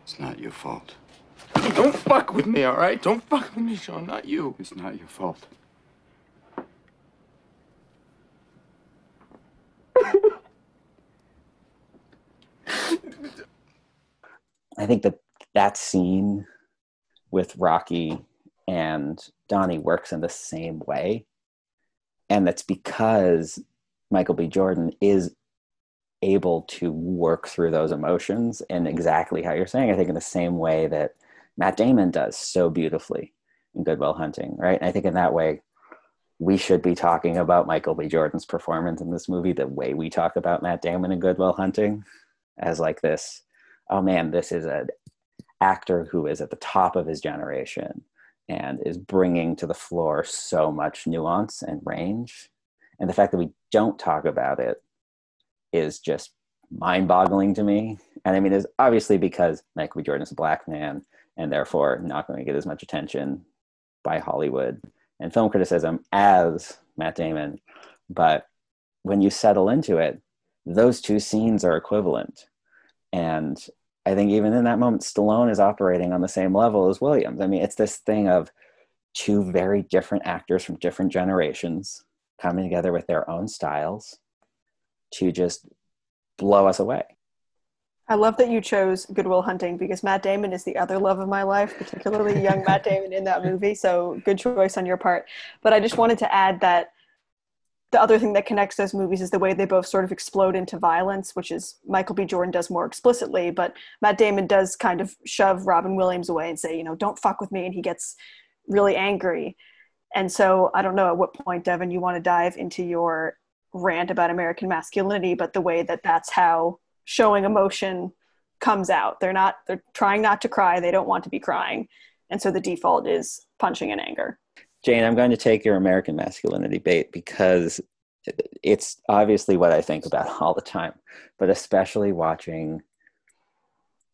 It's not your fault. Don't fuck with me, all right? Don't fuck with me, Sean. Not you. It's not your fault. I think that that scene with Rocky and Donnie works in the same way. And that's because Michael B. Jordan is able to work through those emotions in exactly how you're saying. I think in the same way that Matt Damon does so beautifully in Good Will Hunting, right? And I think in that way, we should be talking about Michael B. Jordan's performance in this movie the way we talk about Matt Damon in Good Will Hunting, as like this, oh man, this is an actor who is at the top of his generation and is bringing to the floor so much nuance and range. And the fact that we don't talk about it is just mind boggling to me. And I mean, it's obviously because Michael B. Jordan is a black man and therefore not going to get as much attention by Hollywood and film criticism as Matt Damon. But when you settle into it, those two scenes are equivalent. And I think even in that moment, Stallone is operating on the same level as Williams. I mean, it's this thing of two very different actors from different generations coming together with their own styles to just blow us away. I love that you chose Good Will Hunting because Matt Damon is the other love of my life, particularly young Matt Damon in that movie. So good choice on your part. But I just wanted to add that the other thing that connects those movies is the way they both sort of explode into violence, which is Michael B. Jordan does more explicitly, but Matt Damon does kind of shove Robin Williams away and say, you know, don't fuck with me. And he gets really angry. And so I don't know at what point, Devin, you want to dive into your rant about American masculinity, but the way that that's how showing emotion comes out. They're not, they're trying not to cry. They don't want to be crying. And so the default is punching in anger. Jane, I'm going to take your American masculinity bait because it's obviously what I think about all the time, but especially watching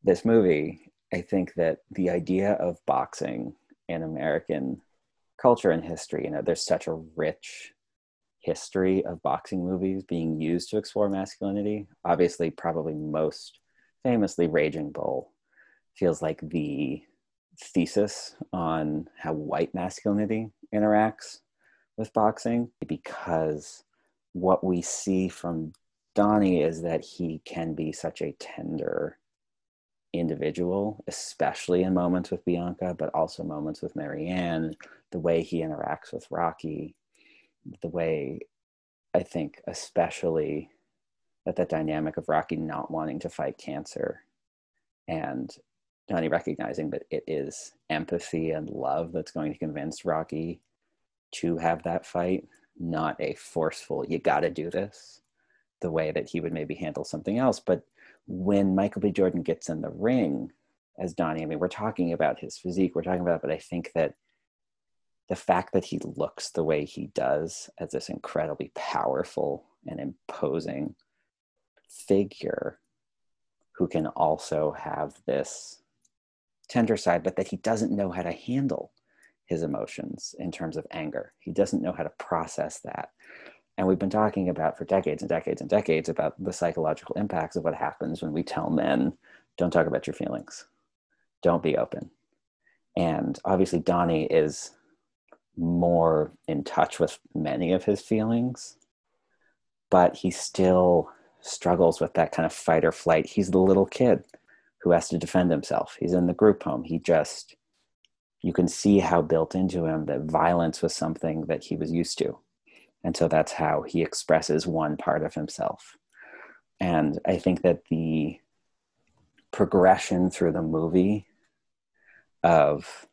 this movie, I think that the idea of boxing in American culture and history, you know, there's such a rich history of boxing movies being used to explore masculinity. Obviously, probably most famously, Raging Bull feels like the thesis on how white masculinity interacts with boxing because what we see from Donnie is that he can be such a tender individual, especially in moments with Bianca, but also moments with Marianne, the way he interacts with Rocky, the way I think, especially that that dynamic of Rocky not wanting to fight cancer and Donnie recognizing that it is empathy and love that's going to convince Rocky to have that fight, not a forceful, you got to do this, the way that he would maybe handle something else. But when Michael B. Jordan gets in the ring as Donnie, I mean, we're talking about his physique, we're talking about, but I think that the fact that he looks the way he does as this incredibly powerful and imposing figure who can also have this tender side, but that he doesn't know how to handle his emotions in terms of anger. He doesn't know how to process that. And we've been talking about for decades and decades and decades about the psychological impacts of what happens when we tell men, don't talk about your feelings, don't be open. And obviously, Donnie is more in touch with many of his feelings, but he still struggles with that kind of fight or flight. He's the little kid who has to defend himself. He's in the group home. He just, you can see how built into him that violence was something that he was used to. And so that's how he expresses one part of himself. And I think that the progression through the movie of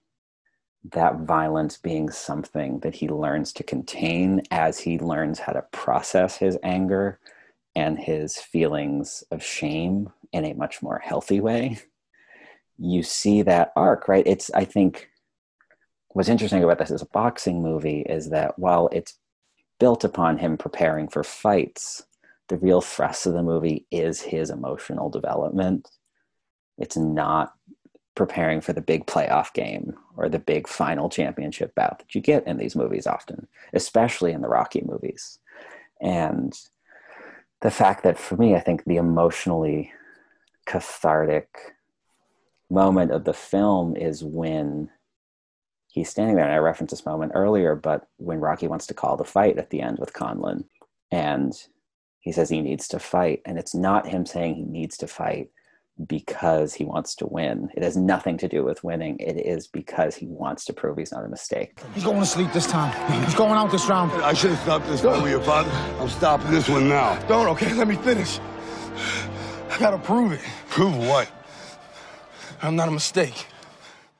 that violence being something that he learns to contain as he learns how to process his anger and his feelings of shame in a much more healthy way you see that arc right it's i think what's interesting about this as a boxing movie is that while it's built upon him preparing for fights the real thrust of the movie is his emotional development It's not preparing for the big playoff game or the big final championship bout that you get in these movies often, especially in the Rocky movies. And the fact that for me, I think the emotionally cathartic moment of the film is when he's standing there. And I referenced this moment earlier, but when Rocky wants to call the fight at the end with Conlan, and he says he needs to fight, and it's not him saying he needs to fight because he wants to win. It has nothing to do with winning. It is because he wants to prove he's not a mistake. He's going to sleep this time. He's going out this round. I should have stopped this one with your father. I'm stopping this one now. Don't, okay? Let me finish. I gotta prove it. Prove what? I'm not a mistake.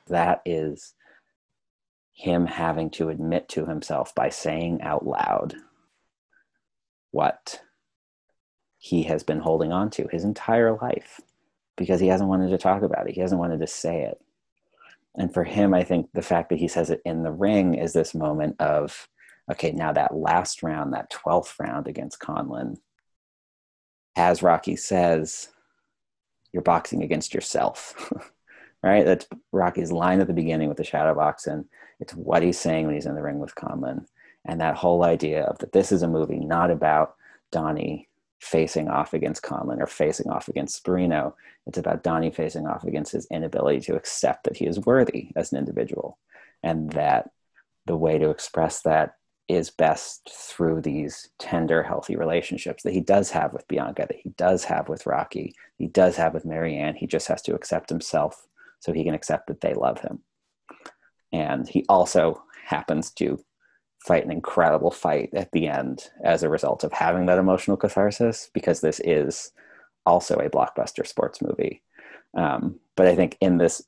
That is him having to admit to himself by saying out loud what he has been holding on to his entire life because he hasn't wanted to talk about it. He hasn't wanted to say it. And for him, I think the fact that he says it in the ring is this moment of, okay, now that last round, that 12th round against Conlan, as Rocky says, you're boxing against yourself, right? That's Rocky's line at the beginning with the shadow boxing. It's what he's saying when he's in the ring with Conlan. And that whole idea of that this is a movie not about Donnie facing off against Conlan or facing off against Sporino. It's about Donnie facing off against his inability to accept that he is worthy as an individual. And that the way to express that is best through these tender, healthy relationships that he does have with Bianca, that he does have with Rocky, he does have with Marianne. He just has to accept himself so he can accept that they love him. And he also happens to fight an incredible fight at the end as a result of having that emotional catharsis because this is also a blockbuster sports movie. Um, but I think in this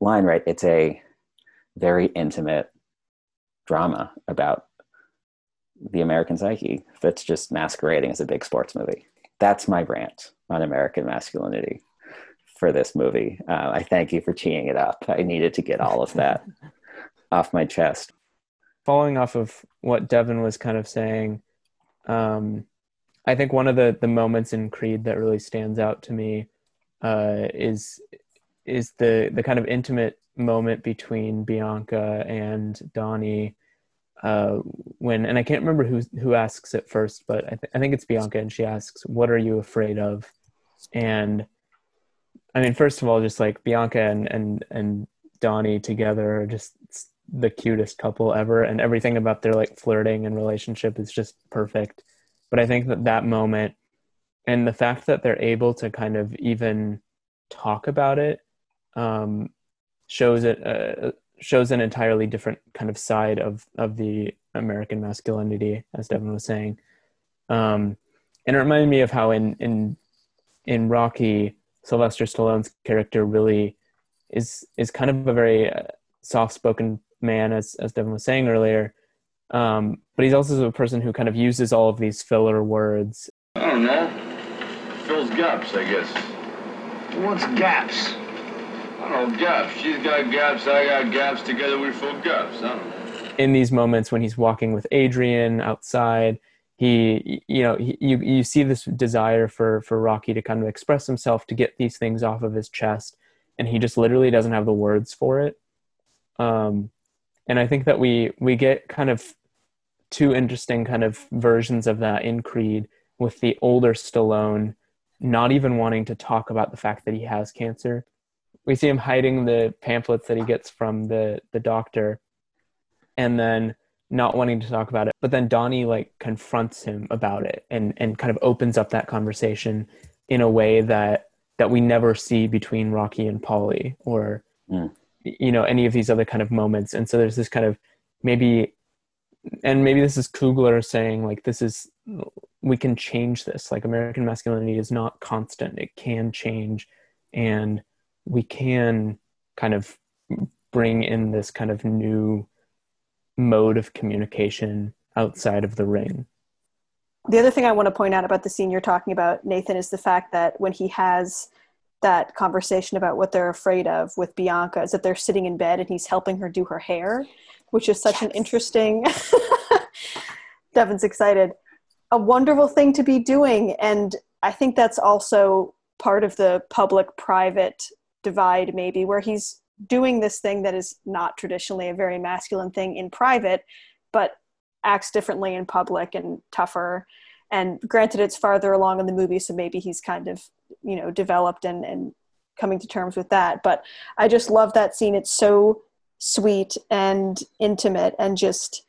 line, right, it's a very intimate drama about the American psyche that's just masquerading as a big sports movie. That's my rant on American masculinity for this movie. Uh, I thank you for teeing it up. I needed to get all of that off my chest following off of what Devin was kind of saying, um, I think one of the the moments in Creed that really stands out to me uh, is is the the kind of intimate moment between Bianca and Donnie uh, when and I can't remember who who asks it first, but I, th- I think it's Bianca, and she asks, "What are you afraid of?" And I mean, first of all, just like Bianca and and and Donnie together are just the cutest couple ever and everything about their like flirting and relationship is just perfect but i think that that moment and the fact that they're able to kind of even talk about it um, shows it uh, shows an entirely different kind of side of of the american masculinity as devin was saying um, and it reminded me of how in in in rocky sylvester stallone's character really is is kind of a very uh, soft-spoken man, as as Devin was saying earlier. Um, but he's also a person who kind of uses all of these filler words. I don't know. Fills gaps, I guess. What's gaps? Know, gaps. She's got gaps, I got gaps. Together we fill gaps. I don't know. In these moments when he's walking with Adrian outside, he, you know, he, you you see this desire for for Rocky to kind of express himself to get these things off of his chest, and he just literally doesn't have the words for it. Um, and I think that we we get kind of two interesting kind of versions of that in Creed with the older Stallone not even wanting to talk about the fact that he has cancer. We see him hiding the pamphlets that he gets from the the doctor and then not wanting to talk about it. But then Donnie like confronts him about it and and kind of opens up that conversation in a way that that we never see between Rocky and Paulie or mm. you know any of these other kind of moments. And so there's this kind of maybe and maybe this is Coogler saying like this is we can change this. Like American masculinity is not constant. It can change. And we can kind of bring in this kind of new mode of communication outside of the ring the other thing I want to point out about the scene you're talking about, Nathan, is the fact that when he has that conversation about what they're afraid of with Bianca is that they're sitting in bed and he's helping her do her hair, which is such yes. an interesting. Devin's excited. A wonderful thing to be doing. And I think that's also part of the public private divide maybe where he's doing this thing that is not traditionally a very masculine thing in private but acts differently in public and tougher. And granted it's farther along in the movie so maybe he's kind of you know developed and and coming to terms with that. But i just love that scene. It's so sweet and intimate and just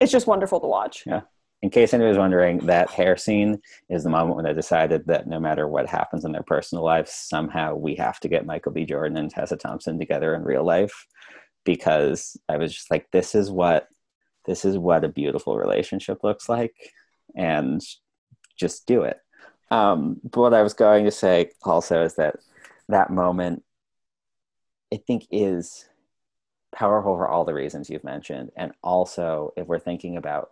it's just wonderful to watch. Yeah. In case anyone was wondering, that hair scene is the moment when I decided that no matter what happens in their personal lives, somehow we have to get Michael B. Jordan and Tessa Thompson together in real life. Because I was just like, this is what this is what a beautiful relationship looks like, and just do it. Um, but what I was going to say also is that that moment, I think, is powerful for all the reasons you've mentioned, and also if we're thinking about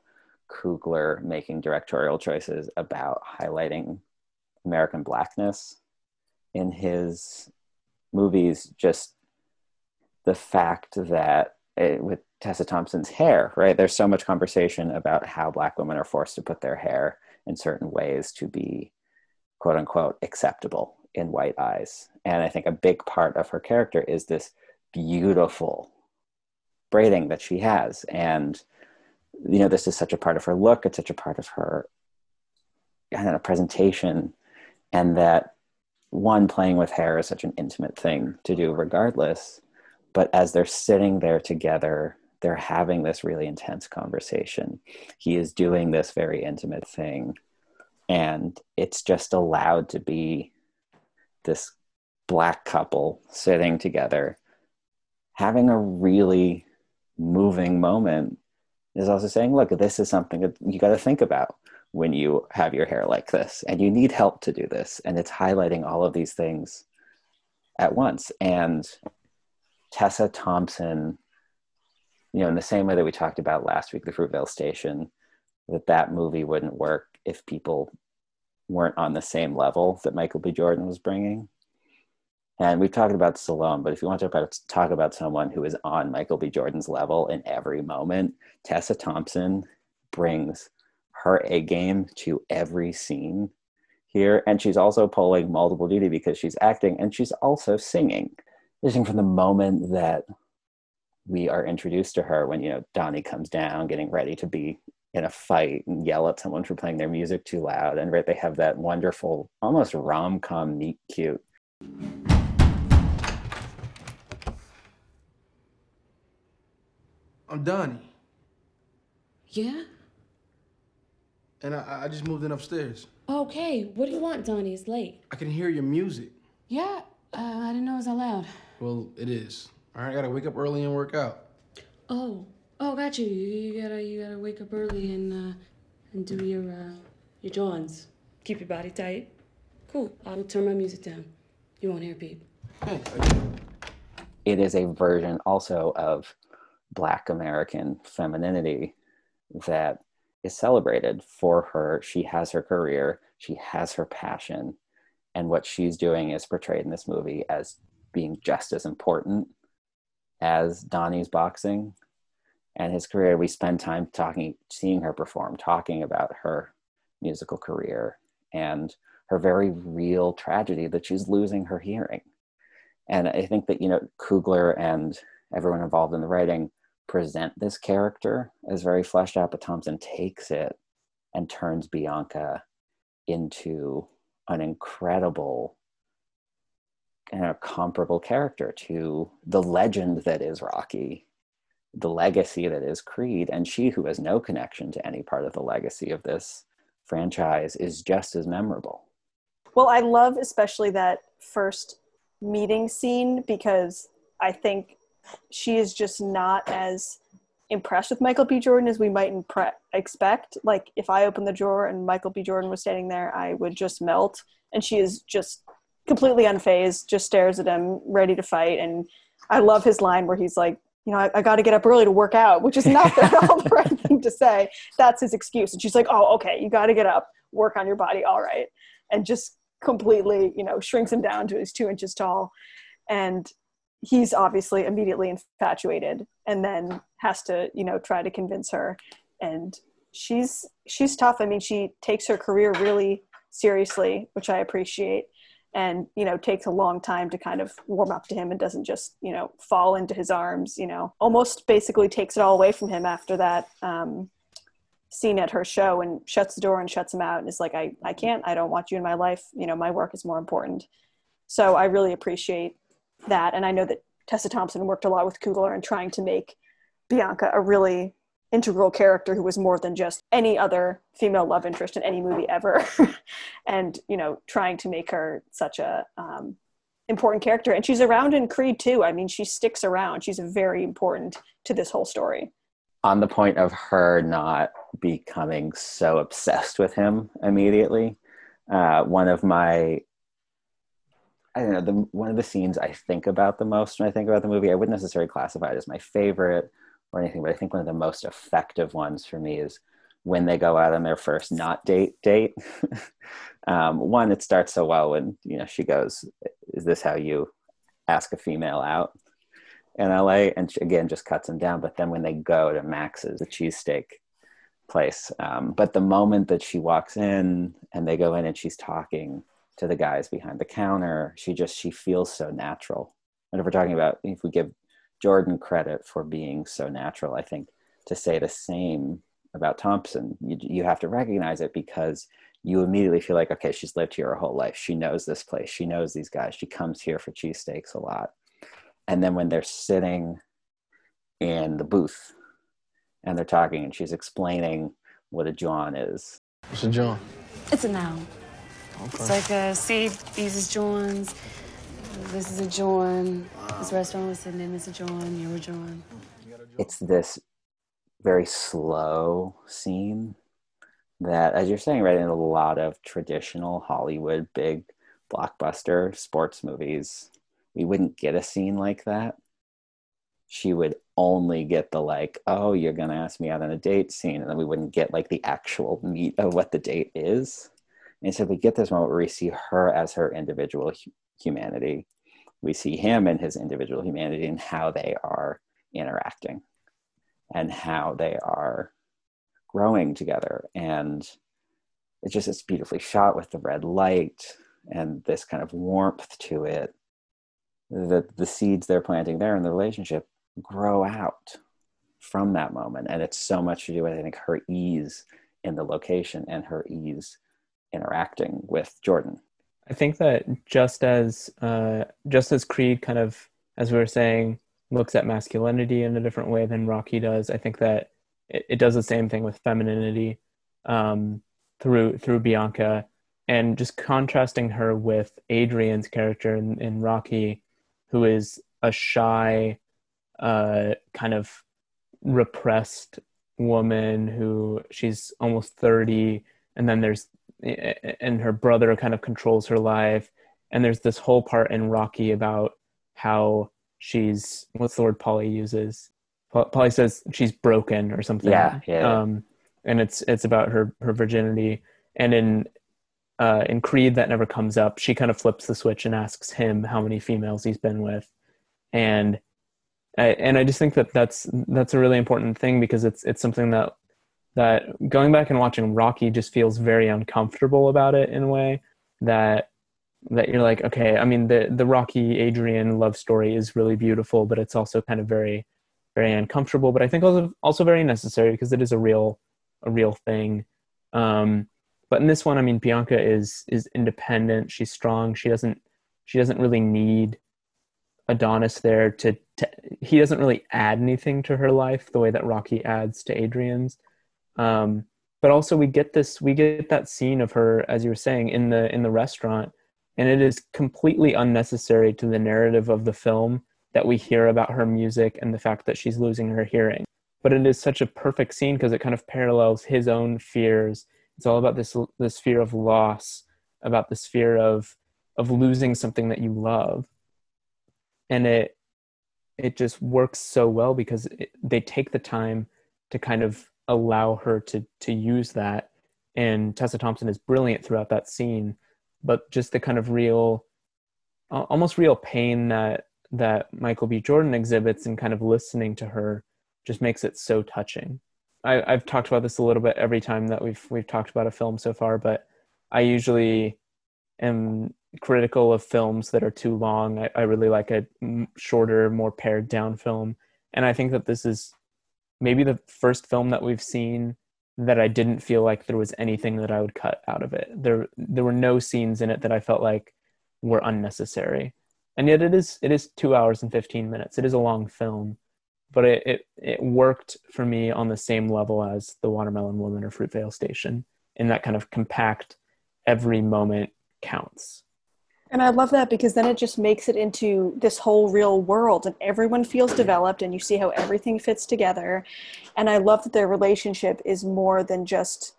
Coogler making directorial choices about highlighting American blackness in his movies, just the fact that it, with Tessa Thompson's hair, right? There's so much conversation about how black women are forced to put their hair in certain ways to be quote unquote acceptable in white eyes. And I think a big part of her character is this beautiful braiding that she has. And you know this is such a part of her look it's such a part of her don't know, presentation and that one playing with hair is such an intimate thing to do regardless but as they're sitting there together they're having this really intense conversation. He is doing this very intimate thing and it's just allowed to be this black couple sitting together having a really moving moment is also saying, look, this is something that you got to think about when you have your hair like this, and you need help to do this. And it's highlighting all of these things at once. And Tessa Thompson, you know, in the same way that we talked about last week, the Fruitvale Station, that that movie wouldn't work if people weren't on the same level that Michael B. Jordan was bringing. And we've talked about Stallone, but if you want to talk about, talk about someone who is on Michael B. Jordan's level in every moment, Tessa Thompson brings her A game to every scene here. And she's also pulling multiple duty because she's acting and she's also singing. Just from the moment that we are introduced to her when, you know, Donnie comes down getting ready to be in a fight and yell at someone for playing their music too loud. And right, they have that wonderful, almost rom com meet cute I'm Donnie, Yeah? and I, I just moved in upstairs. Okay, what do you want, Donnie? It's late. I can hear your music. Yeah, uh, I didn't know it was allowed. Well, it is. All right, I gotta wake up early and work out. Oh, oh, got you. You gotta, you gotta wake up early and, uh, and do your, uh, your Johns. Keep your body tight. Cool. I'll turn my music down. You won't hear a peep. Hey, I- it is a version also of black american femininity that is celebrated for her. She has her career she has her passion and what she's doing is portrayed in this movie as being just as important as donnie's boxing and his career. We spend time talking seeing her perform talking about her musical career and her very real tragedy that she's losing her hearing. And I think that you know Coogler and everyone involved in the writing present this character as very fleshed out, but Thompson takes it and turns Bianca into an incredible and a comparable character to the legend that is Rocky, the legacy that is Creed, and she who has no connection to any part of the legacy of this franchise is just as memorable. Well, I love especially that first meeting scene because I think she is just not as impressed with Michael B. Jordan as we might impre- expect. Like, if I opened the drawer and Michael B. Jordan was standing there, I would just melt. And she is just completely unfazed, just stares at him, ready to fight. And I love his line where he's like, you know, I, I got to get up early to work out, which is not at all the right thing to say. That's his excuse. And she's like, oh, okay, you got to get up, work on your body, all right. And just completely, you know, shrinks him down to his two inches tall. And he's obviously immediately infatuated and then has to, you know, try to convince her. And she's she's tough. I mean, she takes her career really seriously, which I appreciate. and you know takes a long time to kind of warm up to him and doesn't just you know fall into his arms you know almost basically takes it all away from him after that um, scene at her show and shuts the door and shuts him out and is like I, I can't i don't want you in my life you know my work is more important so i really appreciate that. And i know that tessa thompson worked a lot with Coogler and trying to make bianca a really integral character who was more than just any other female love interest in any movie ever. And you know trying to make her such a um, important character. And she's around in creed too. I mean she sticks around. She's very important to this whole story. On the point of her not becoming so obsessed with him immediately uh, one of my I don't know the one of the scenes I think about the most when I think about the movie. I wouldn't necessarily classify it as my favorite, or anything, but I think one of the most effective ones for me is when they go out on their first not date date. um, one, it starts so well when you know she goes, "Is this how you ask a female out?" in LA, and she, again just cuts him down. But then when they go to Max's, the cheesesteak place, um, but the moment that she walks in and they go in and she's talking to the guys behind the counter, she just she feels so natural. And if we're talking about if we give Jordan credit for being so natural. I think to say the same about Thompson, you, you have to recognize it because you immediately feel like, okay, she's lived here her whole life. She knows this place. She knows these guys. She comes here for cheesesteaks a lot. And then when they're sitting in the booth and they're talking and she's explaining what a John is. What's a John? It's a noun. Okay. It's like a see, these is Johns. This is a John. This restaurant was sitting in. This is a John. You're a John. It's this very slow scene that, as you're saying, right, in a lot of traditional Hollywood big blockbuster sports movies, we wouldn't get a scene like that. She would only get the like, oh, you're gonna ask me out on a date scene, and then we wouldn't get like the actual meat of what the date is. And so we get this moment where we see her as her individual humanity. We see him and his individual humanity and how they are interacting and how they are growing together. And it's just it's beautifully shot with the red light and this kind of warmth to it. That the seeds they're planting there in the relationship grow out from that moment. And it's so much to do with I think her ease in the location and her ease interacting with Jordan. I think that just as uh, just as Creed kind of, as we were saying, looks at masculinity in a different way than Rocky does, I think that it, it does the same thing with femininity um, through through Bianca, and just contrasting her with Adrian's character in, in Rocky, who is a shy, uh, kind of repressed woman who she's almost 30 and then there's and her brother kind of controls her life. And there's this whole part in rocky about how she's what's the word Paulie uses? Paulie says she's broken or something. Yeah, yeah. Um, and it's it's about her her virginity. And in uh, in creed that never comes up she kind of flips the switch and asks him how many females he's been with. And I, and I just think that that's that's a really important thing because it's it's something that that going back and watching Rocky just feels very uncomfortable about it in a way that that you're like, okay, I mean the the Rocky Adrian love story is really beautiful, but it's also kind of very very uncomfortable, but I think also also very necessary because it is a real a real thing. Um, but in this one, I mean, Bianca is is independent. She's strong. She doesn't she doesn't really need Adonis there to, to he doesn't really add anything to her life the way that Rocky adds to Adrian's. Um, but also we get this we get that scene of her as you were saying in the in the restaurant and it is completely unnecessary to the narrative of the film that we hear about her music and the fact that she's losing her hearing. But it is such a perfect scene because it kind of parallels his own fears. It's all about this this fear of loss about this fear of of losing something that you love. And it it just works so well because it, they take the time to kind of allow her to to use that and tessa thompson is brilliant throughout that scene but just the kind of real almost real pain that that michael b jordan exhibits and kind of listening to her just makes it so touching I, i've talked about this a little bit every time that we've we've talked about a film so far but i usually am critical of films that are too long. I, I really like a shorter, more pared down film. And I think that this is maybe the first film that we've seen that I didn't feel like there was anything that I would cut out of it. There there were no scenes in it that I felt like were unnecessary. And yet it is it is 2 hours and 15 minutes. It is a long film, but it it, it worked for me on the same level as The Watermelon Woman or Fruitvale Station in that kind of compact every moment counts. And I love that because then it just makes it into this whole real world and everyone feels developed and you see how everything fits together. And I love that their relationship is more than just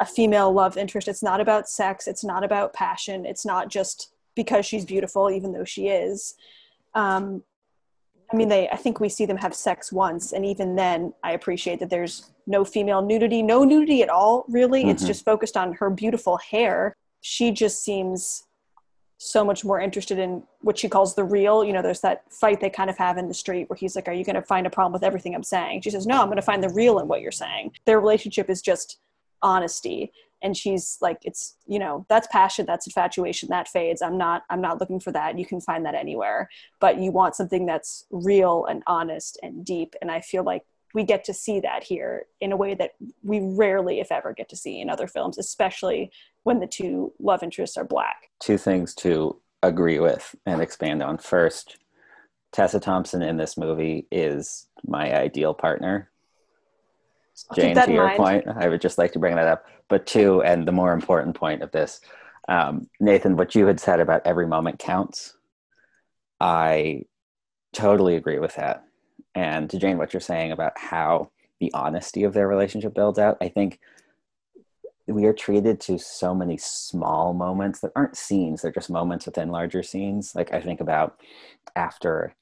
a female love interest. It's not about sex, it's not about passion, it's not just because she's beautiful, even though she is. Um, I mean, they. I think we see them have sex once, and even then, I appreciate that there's no female nudity, no nudity at all. Really, mm-hmm. it's just focused on her beautiful hair. She just seems so much more interested in what she calls the real. You know, there's that fight they kind of have in the street where he's like, Are you going to find a problem with everything I'm saying? She says, No, I'm going to find the real in what you're saying. Their relationship is just honesty. And she's like, It's, you know, that's passion, that's infatuation, that fades. I'm not, I'm not looking for that. You can find that anywhere. But you want something that's real and honest and deep. And I feel like we get to see that here in a way that we rarely, if ever, get to see in other films, especially when the two love interests are black. Two things to agree with and expand on. First, Tessa Thompson in this movie is my ideal partner. Jane, to your mind. point, I would just like to bring that up. But two, and the more important point of this, um, Nathan, what you had said about every moment counts, I totally agree with that and to Jane, what you're saying about how the honesty of their relationship builds out, I think we are treated to so many small moments that aren't scenes, they're just moments within larger scenes. Like I think about after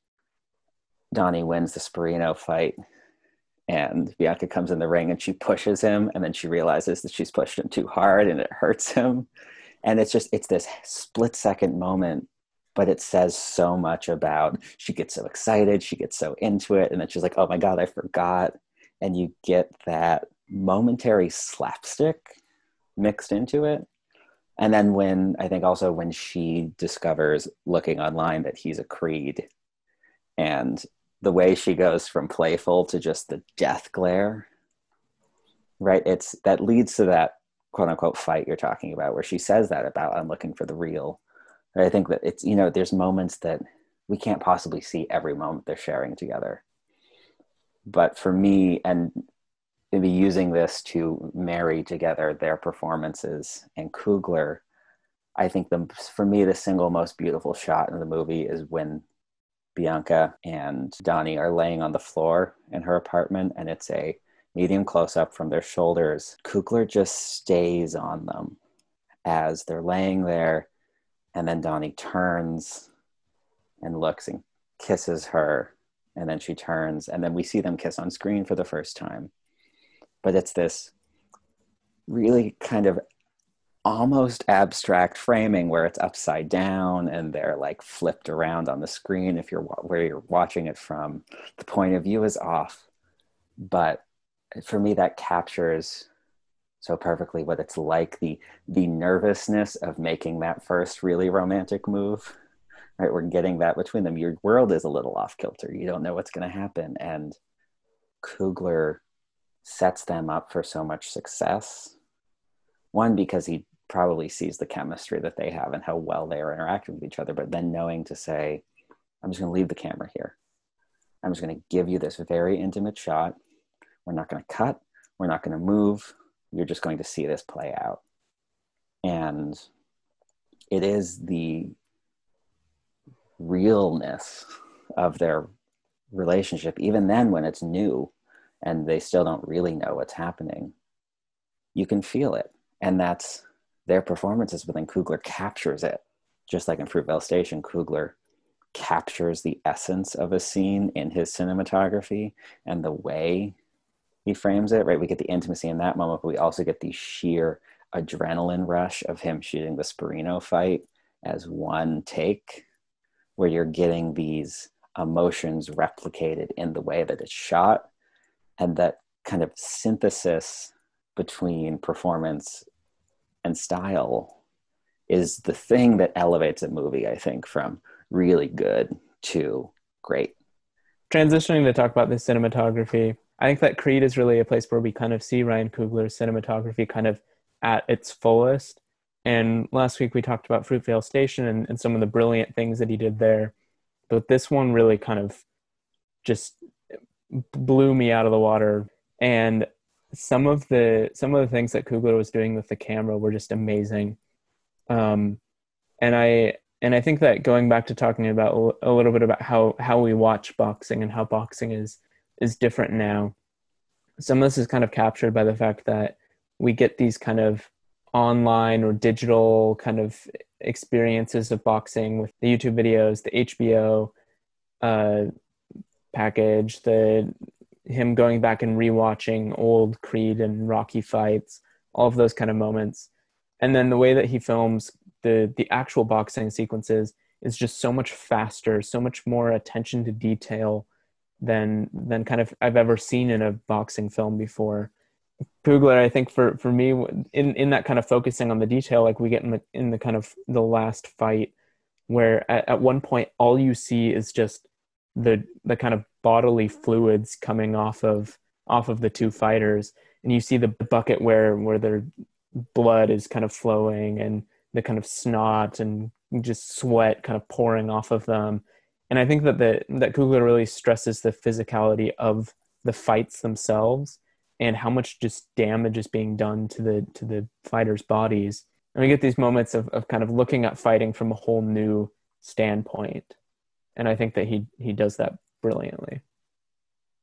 Donnie wins the Sporino fight and Bianca comes in the ring and she pushes him and then she realizes that she's pushed him too hard and it hurts him. And it's just, it's this split second moment but it says so much about she gets so excited she gets so into it and then she's like oh my god i forgot. And you get that momentary slapstick mixed into it. And then when i think also when she discovers looking online that he's a creed and the way she goes from playful to just the death glare right it's that leads to that quote unquote fight you're talking about where she says that about i'm looking for the real I think that it's, you know, there's moments that we can't possibly see every moment they're sharing together. But for me, and maybe using this to marry together their performances and Coogler, I think the for me the single most beautiful shot in the movie is when Bianca and Donnie are laying on the floor in her apartment, and it's a medium close up from their shoulders. Coogler just stays on them as they're laying there and then Donnie turns and looks and kisses her. And then she turns, and then we see them kiss on screen for the first time. But it's this really kind of almost abstract framing where it's upside down and they're like flipped around on the screen if you're where you're watching it from the point of view is off but for me that captures so perfectly what it's like the the nervousness of making that first really romantic move right? We're getting that between them. Your world is a little off kilter. You don't know what's going to happen. And Coogler sets them up for so much success. One because he probably sees the chemistry that they have and how well they are interacting with each other but then knowing to say i'm just going to leave the camera here. I'm just going to give you this very intimate shot. We're not going to cut. We're not going to move you're just going to see this play out. And it is the realness of their relationship, even then when it's new and they still don't really know what's happening, you can feel it. And that's their performances within Coogler captures it. Just like in Fruitvale Station, Coogler captures the essence of a scene in his cinematography and the way he frames it, right? We get the intimacy in that moment, but we also get the sheer adrenaline rush of him shooting the Sporino fight as one take, where you're getting these emotions replicated in the way that it's shot, and that kind of synthesis between performance and style is the thing that elevates a movie, I think, from really good to great. Transitioning to talk about the cinematography, I think that Creed is really a place where we kind of see Ryan Coogler's cinematography kind of at its fullest. And last week we talked about Fruitvale Station and, and some of the brilliant things that he did there. But this one really kind of just blew me out of the water. And some of the some of the things that Coogler was doing with the camera were just amazing. Um, and I and I think that going back to talking about a little bit about how how we watch boxing and how boxing is is different now. Some of this is kind of captured by the fact that we get these kind of online or digital kind of experiences of boxing with the YouTube videos, the HBO uh, package, the him going back and rewatching old Creed and Rocky fights, all of those kind of moments. And then the way that he films the the actual boxing sequences is just so much faster, so much more attention to detail than than kind of I've ever seen in a boxing film before. Coogler, I think for for me, in in that kind of focusing on the detail, like we get in the in the kind of the last fight, where at, at one point all you see is just the the kind of bodily fluids coming off of off of the two fighters, and you see the bucket where where their blood is kind of flowing and the kind of snot and just sweat kind of pouring off of them and I think that the, that Coogler really stresses the physicality of the fights themselves and how much just damage is being done to the to the fighters' bodies. And we get these moments of, of kind of looking at fighting from a whole new standpoint. And I think that he he does that brilliantly.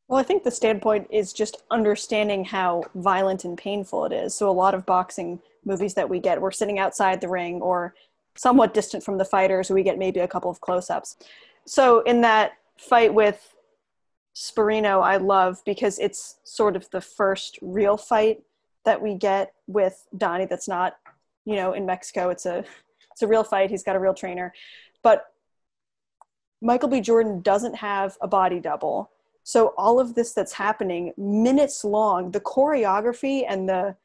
Well, I think the standpoint is just understanding how violent and painful it is. So a lot of boxing movies that we get, we're sitting outside the ring or somewhat distant from the fighters, we get maybe a couple of close-ups so in that fight with Sporino, I love because it's sort of the first real fight that we get with Donnie. That's not, you know, in Mexico. It's a it's a real fight. He's got a real trainer, but Michael B. Jordan doesn't have a body double. So all of this that's happening minutes long, the choreography and the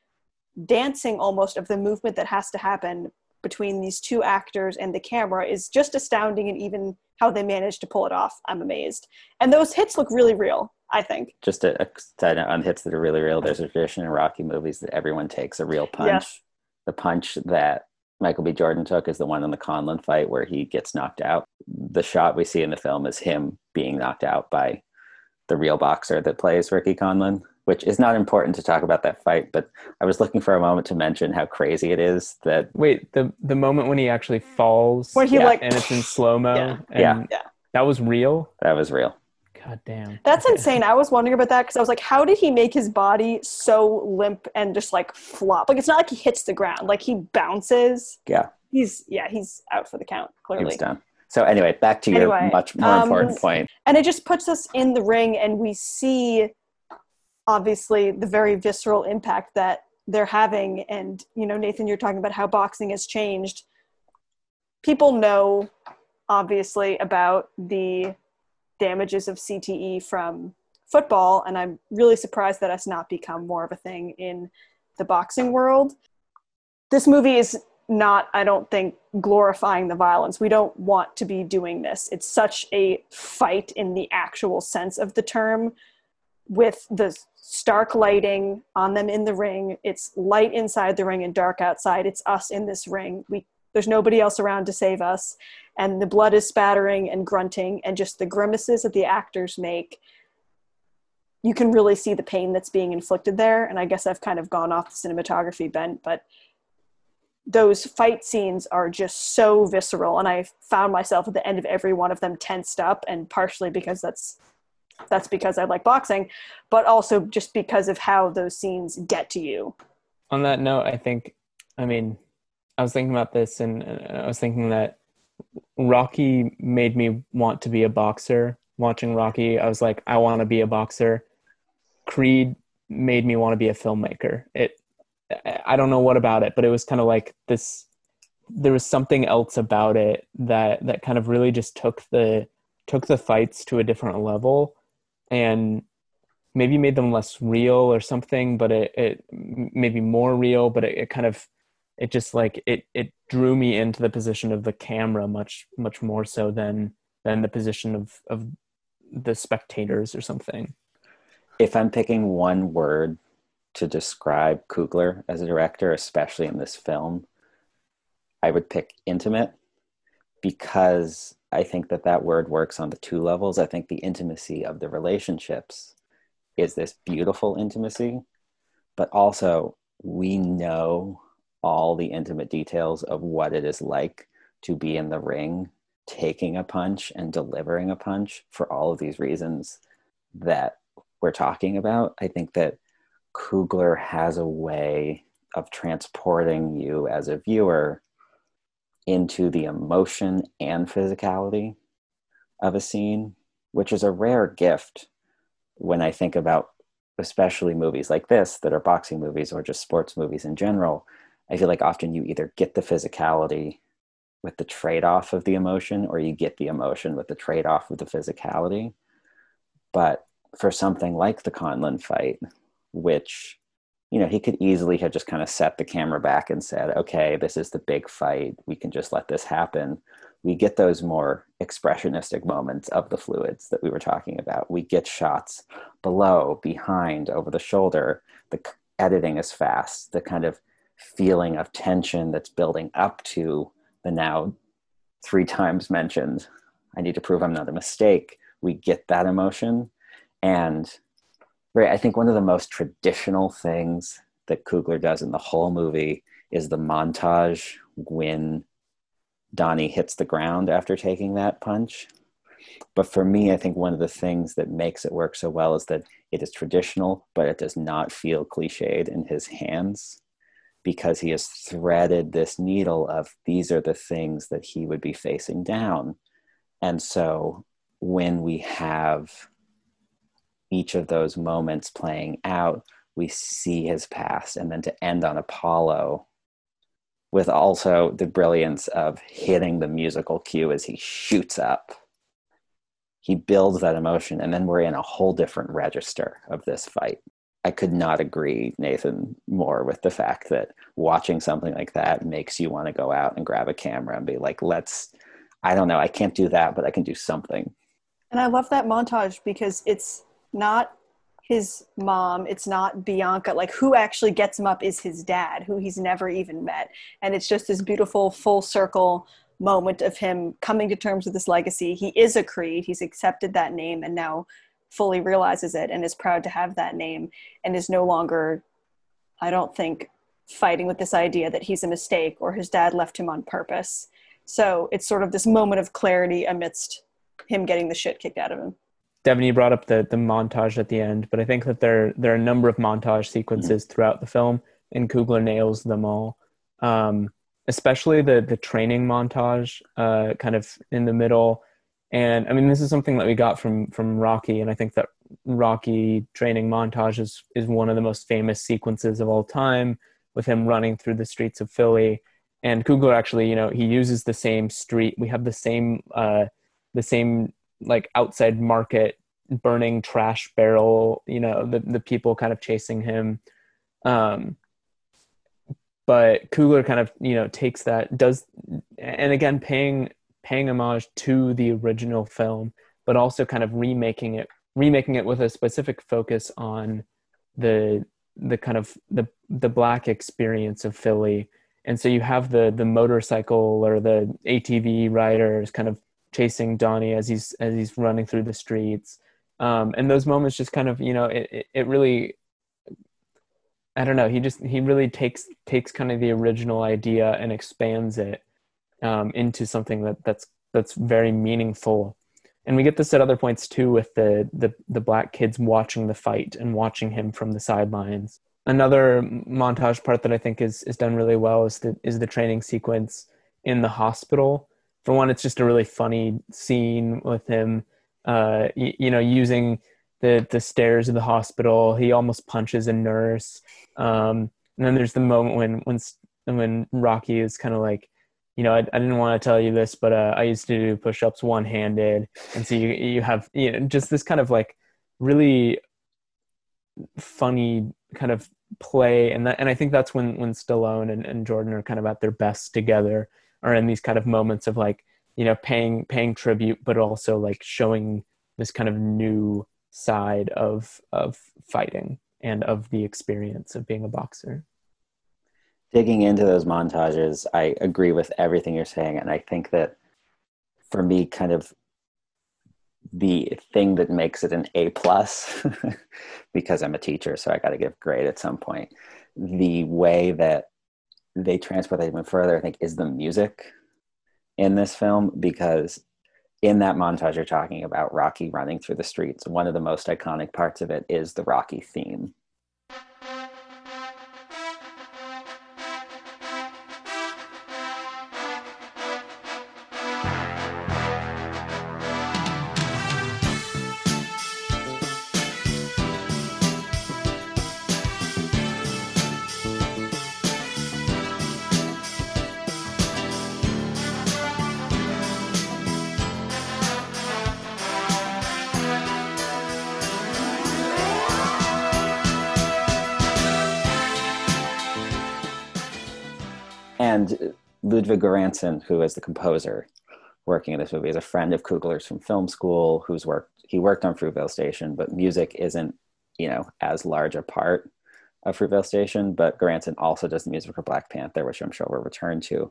dancing almost of the movement that has to happen between these two actors and the camera is just astounding and even how they managed to pull it off i'm amazed. And those hits look really real i think. Just a, a side note on hits that are really real. There's a tradition in rocky movies that everyone takes a real punch. Yes. the punch that michael b. Jordan took is the one in the conlan fight where he gets knocked out. The shot we see in the film is him being knocked out by the real boxer that plays ricky conlan which is not important to talk about that fight, but I was looking for a moment to mention how crazy it is that wait the the moment when he actually falls when he yeah. like and it's in slow mo yeah. yeah. yeah. that was real? That was real. God damn. That's insane. I was wondering about that because I was like how did he make his body so limp and just like flop? Like it's not like he hits the ground. Like he bounces. Yeah. He's yeah he's out for the count clearly. he's done. So anyway back to your anyway, much more um, important point. and it just puts us in the ring and we see obviously the very visceral impact that they're having. And you know nathan you're talking about how boxing has changed. People know obviously about the damages of cte from football. And i'm really surprised that has not become more of a thing in the boxing world. This movie is not i don't think glorifying the violence. We don't want to be doing this. It's such a fight in the actual sense of the term with the stark lighting on them in the ring. It's light inside the ring and dark outside. It's us in this ring. We there's nobody else around to save us and the blood is spattering and grunting and just the grimaces that the actors make you can really see the pain that's being inflicted there and i guess i've kind of gone off the cinematography bent but those fight scenes are just so visceral and i found myself at the end of every one of them tensed up and partially because that's that's because I like boxing, but also just because of how those scenes get to you. On that note, I think, I mean, I was thinking about this and I was thinking that Rocky made me want to be a boxer. Watching Rocky, I was like, I want to be a boxer. Creed made me want to be a filmmaker. It, I don't know what about it, but it was kind of like this. There was something else about it that that kind of really just took the took the fights to a different level and maybe made them less real or something but it, it maybe more real but it, it kind of it just like it it drew me into the position of the camera much much more so than than the position of of the spectators or something. If i'm picking one word to describe Coogler as a director, especially in this film, I would pick intimate because I think that that word works on the two levels. I think the intimacy of the relationships is this beautiful intimacy, but also we know all the intimate details of what it is like to be in the ring, taking a punch and delivering a punch for all of these reasons that we're talking about. I think that Coogler has a way of transporting you as a viewer into the emotion and physicality of a scene, which is a rare gift when I think about especially movies like this that are boxing movies or just sports movies in general. I feel like often you either get the physicality with the trade off of the emotion or you get the emotion with the trade off of the physicality. But for something like the Conlan fight, which you know he could easily have just kind of set the camera back and said okay this is the big fight. We can just let this happen. We get those more expressionistic moments of the fluids that we were talking about. We get shots below behind over the shoulder. The editing is fast. The kind of feeling of tension that's building up to the now three times mentioned i need to prove i'm not a mistake. We get that emotion and right i think one of the most traditional things that Coogler does in the whole movie is the montage when Donnie hits the ground after taking that punch. But for me, I think one of the things that makes it work so well is that it is traditional, but it does not feel cliched in his hands because he has threaded this needle of these are the things that he would be facing down. And so when we have each of those moments playing out, we see his past. And then to end on Apollo with also the brilliance of hitting the musical cue as he shoots up. He builds that emotion, and then we're in a whole different register of this fight. I could not agree, Nathan, more with the fact that watching something like that makes you want to go out and grab a camera and be like, let's, I don't know, I can't do that, but I can do something. And I love that montage because it's not his mom it's not bianca like who actually gets him up is his dad who he's never even met. And it's just this beautiful full circle moment of him coming to terms with this legacy. He is a creed he's accepted that name and now fully realizes it and is proud to have that name and is no longer i don't think fighting with this idea that he's a mistake or his dad left him on purpose. So it's sort of this moment of clarity amidst him getting the shit kicked out of him Devin, you brought up the the montage at the end, but I think that there there are a number of montage sequences mm-hmm. throughout the film, and Coogler nails them all. Um, especially the the training montage, uh, kind of in the middle. And I mean, this is something that we got from from Rocky, and I think that Rocky training montage is is one of the most famous sequences of all time, with him running through the streets of Philly. And Coogler actually, you know, he uses the same street. We have the same uh, the same like outside market burning trash barrel you know the, the people kind of chasing him um but Coogler kind of you know takes that does and again paying paying homage to the original film but also kind of remaking it remaking it with a specific focus on the the kind of the the black experience of Philly and so you have the the motorcycle or the ATV riders kind of chasing Donnie as he's as he's running through the streets. Um, and those moments just kind of you know it, it really I don't know he just he really takes takes kind of the original idea and expands it um, into something that that's that's very meaningful. And we get this at other points too with the, the the black kids watching the fight and watching him from the sidelines. Another montage part that I think is is done really well is the is the training sequence in the hospital for one, it's just a really funny scene with him, uh, you, know, using the the stairs of the hospital. He almost punches a nurse. Um, and then there's the moment when when when Rocky is kind of like, you know, I, I didn't want to tell you this, but uh, I used to do push-ups one-handed, and so you you have you know just this kind of like really funny kind of play and that and I think that's when when Stallone and, and Jordan are kind of at their best together are in these kind of moments of like you know paying paying tribute but also like showing this kind of new side of of fighting and of the experience of being a boxer. Digging into those montages i agree with everything you're saying and i think that for me kind of the thing that makes it an a plus because i'm a teacher so i got to give grade at some point the way that they transport that even further i think is the music in this film because in that montage you're talking about rocky running through the streets. One of the most iconic parts of it is the rocky theme and Ludwig Göransson, who is the composer working in this movie, is a friend of Coogler's from film school. Who's worked he worked on Fruitvale Station, but music isn't you know as large a part of Fruitvale Station. But Göransson also does the music for Black Panther, which I'm sure we'll return to.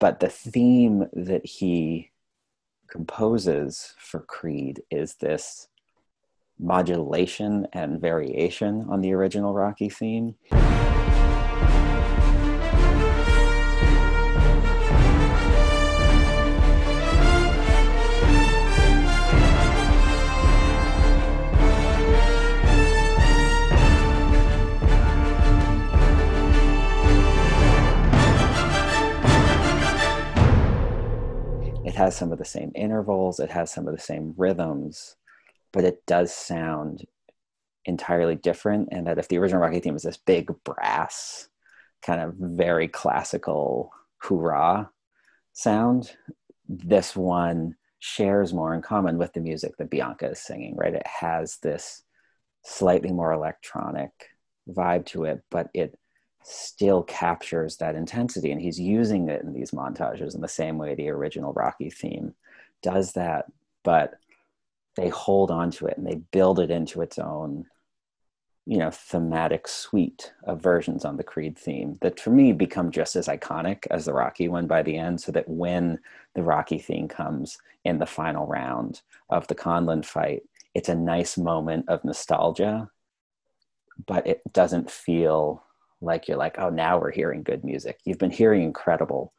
But the theme that he composes for Creed is this modulation and variation on the original Rocky theme. Has some of the same intervals, it has some of the same rhythms, but it does sound entirely different. And that if the original Rocky theme is this big brass, kind of very classical hoorah sound, this one shares more in common with the music that Bianca is singing, right? It has this slightly more electronic vibe to it, but it still captures that intensity and he's using it in these montages in the same way the original rocky theme does that but they hold on to it and they build it into its own you know thematic suite of versions on the creed theme that for me become just as iconic as the rocky one by the end so that when the rocky theme comes in the final round of the conlan fight it's a nice moment of nostalgia but it doesn't feel like you're like oh now we're hearing good music. You've been hearing incredible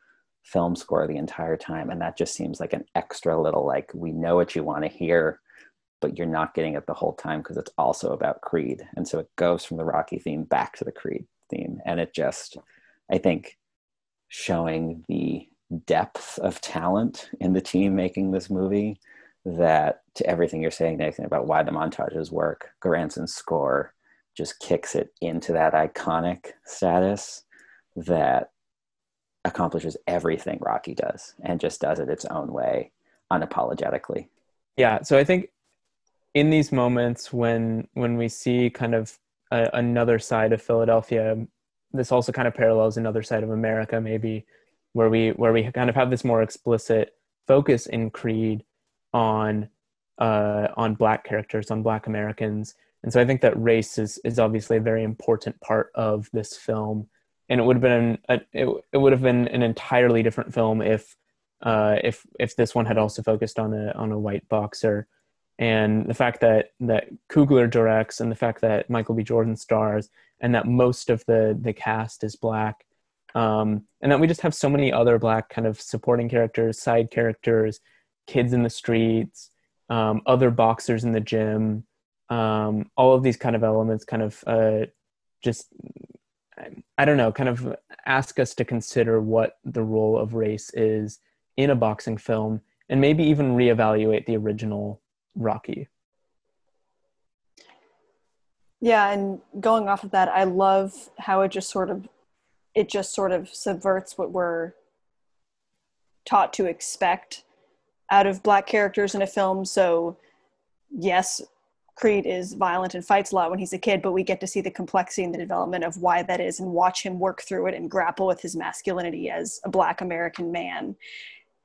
film score the entire time and that just seems like an extra little like we know what you want to hear but you're not getting it the whole time because it's also about creed. And so it goes from the rocky theme back to the creed theme and it just i think showing the depth of talent in the team making this movie that to everything you're saying nathan about why the montages work Göransson's score just kicks it into that iconic status that accomplishes everything Rocky does and just does it its own way unapologetically. Yeah, so I think in these moments when when we see kind of a, another side of Philadelphia, this also kind of parallels another side of America maybe where we where we kind of have this more explicit focus in Creed on uh, on black characters, on black Americans, and so I think that race is is obviously a very important part of this film. And it would have been a, it, it would have been an entirely different film if uh, if if this one had also focused on a on a white boxer. And the fact that that Coogler directs, and the fact that Michael B. Jordan stars, and that most of the the cast is black, um, and that we just have so many other black kind of supporting characters, side characters, kids in the streets, um, other boxers in the gym, um, all of these kind of elements kind of uh, just i don't know kind of ask us to consider what the role of race is in a boxing film and maybe even reevaluate the original rocky. Yeah and going off of that i love how it just sort of it just sort of subverts what we're taught to expect out of black characters in a film. So yes Creed is violent and fights a lot when he's a kid, but we get to see the complexity and the development of why that is and watch him work through it and grapple with his masculinity as a black American man.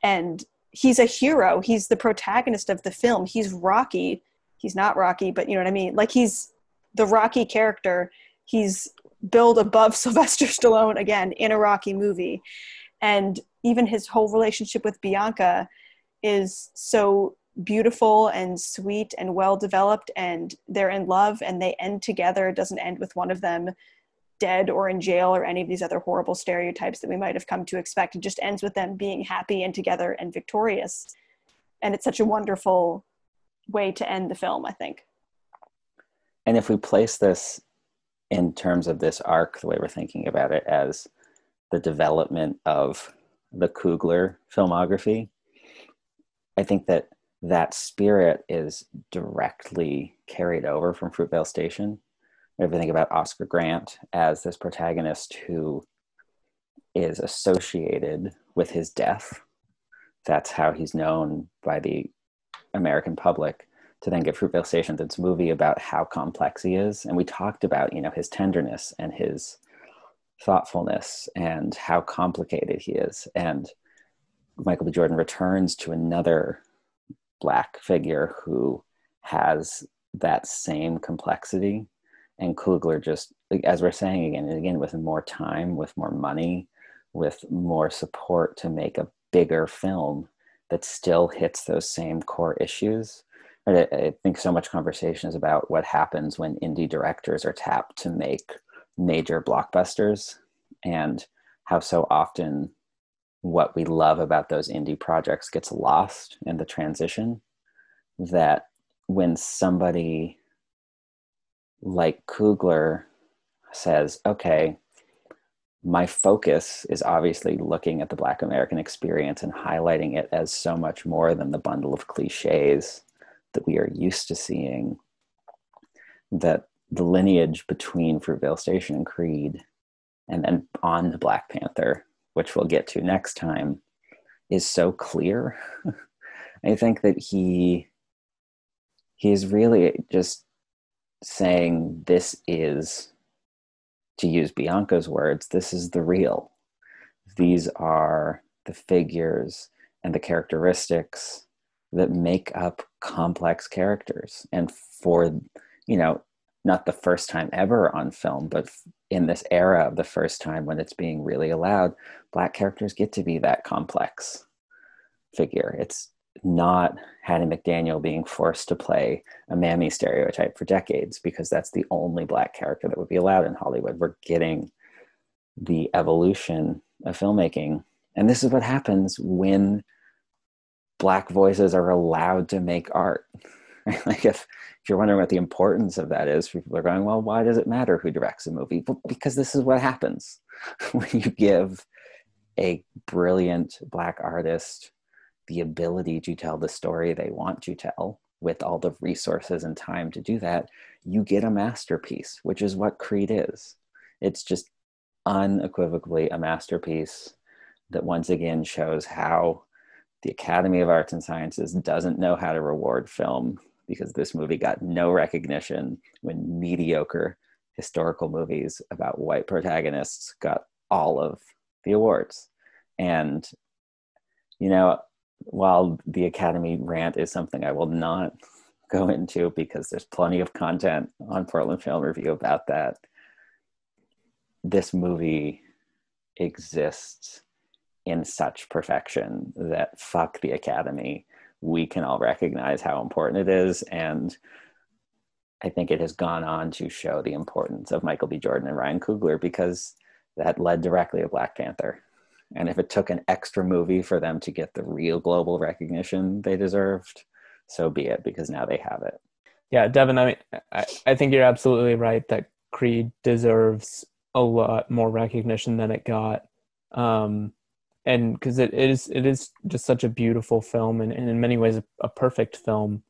And he's a hero. He's the protagonist of the film. He's Rocky. He's not Rocky, but you know what I mean? Like he's the Rocky character. He's billed above Sylvester Stallone again in a Rocky movie. And even his whole relationship with Bianca is so beautiful and sweet and well developed and they're in love and they end together. It doesn't end with one of them dead or in jail or any of these other horrible stereotypes that we might have come to expect. It just ends with them being happy and together and victorious. And it's such a wonderful way to end the film i think. And if we place this in terms of this arc the way we're thinking about it as the development of the Coogler filmography i think that that spirit is directly carried over from Fruitvale Station. If you think about Oscar Grant as this protagonist who is associated with his death, that's how he's known by the American public. To then get Fruitvale Station, this movie about how complex he is, and we talked about you know his tenderness and his thoughtfulness and how complicated he is, and Michael B. Jordan returns to another black figure who has that same complexity. And Coogler just as we're saying again and again with more time with more money with more support to make a bigger film that still hits those same core issues. I, I think so much conversation is about what happens when indie directors are tapped to make major blockbusters and how so often what we love about those indie projects gets lost in the transition that when somebody like Coogler says, okay, my focus is obviously looking at the Black American experience and highlighting it as so much more than the bundle of cliches that we are used to seeing. That the lineage between Fruitvale Station and Creed, and then on to Black Panther, which we'll get to next time, is so clear. I think that he he's really just saying this is to use bianca's words this is the real these are the figures and the characteristics that make up complex characters and for you know not the first time ever on film but in this era of the first time when it's being really allowed black characters get to be that complex figure it's not Hattie McDaniel being forced to play a mammy stereotype for decades because that's the only black character that would be allowed in Hollywood. We're getting the evolution of filmmaking. And this is what happens when black voices are allowed to make art. like if, if you're wondering what the importance of that is, people are going, well, why does it matter who directs a movie? Well, because this is what happens when you give a brilliant black artist the ability to tell the story they want to tell with all the resources and time to do that, you get a masterpiece, which is what Creed is. It's just unequivocally a masterpiece that once again shows how the Academy of Arts and Sciences doesn't know how to reward film because this movie got no recognition when mediocre historical movies about white protagonists got all of the awards. And, you know, while the Academy rant is something I will not go into because there's plenty of content on Portland Film Review about that, this movie exists in such perfection that fuck the Academy. We can all recognize how important it is. And I think it has gone on to show the importance of Michael B. Jordan and Ryan Coogler because that led directly to Black Panther. And if it took an extra movie for them to get the real global recognition they deserved, so be it, because now they have it. Yeah, Devin, I mean, I, I think you're absolutely right that Creed deserves a lot more recognition than it got. Um, and because it is, it is just such a beautiful film and, and in many ways a, a perfect film.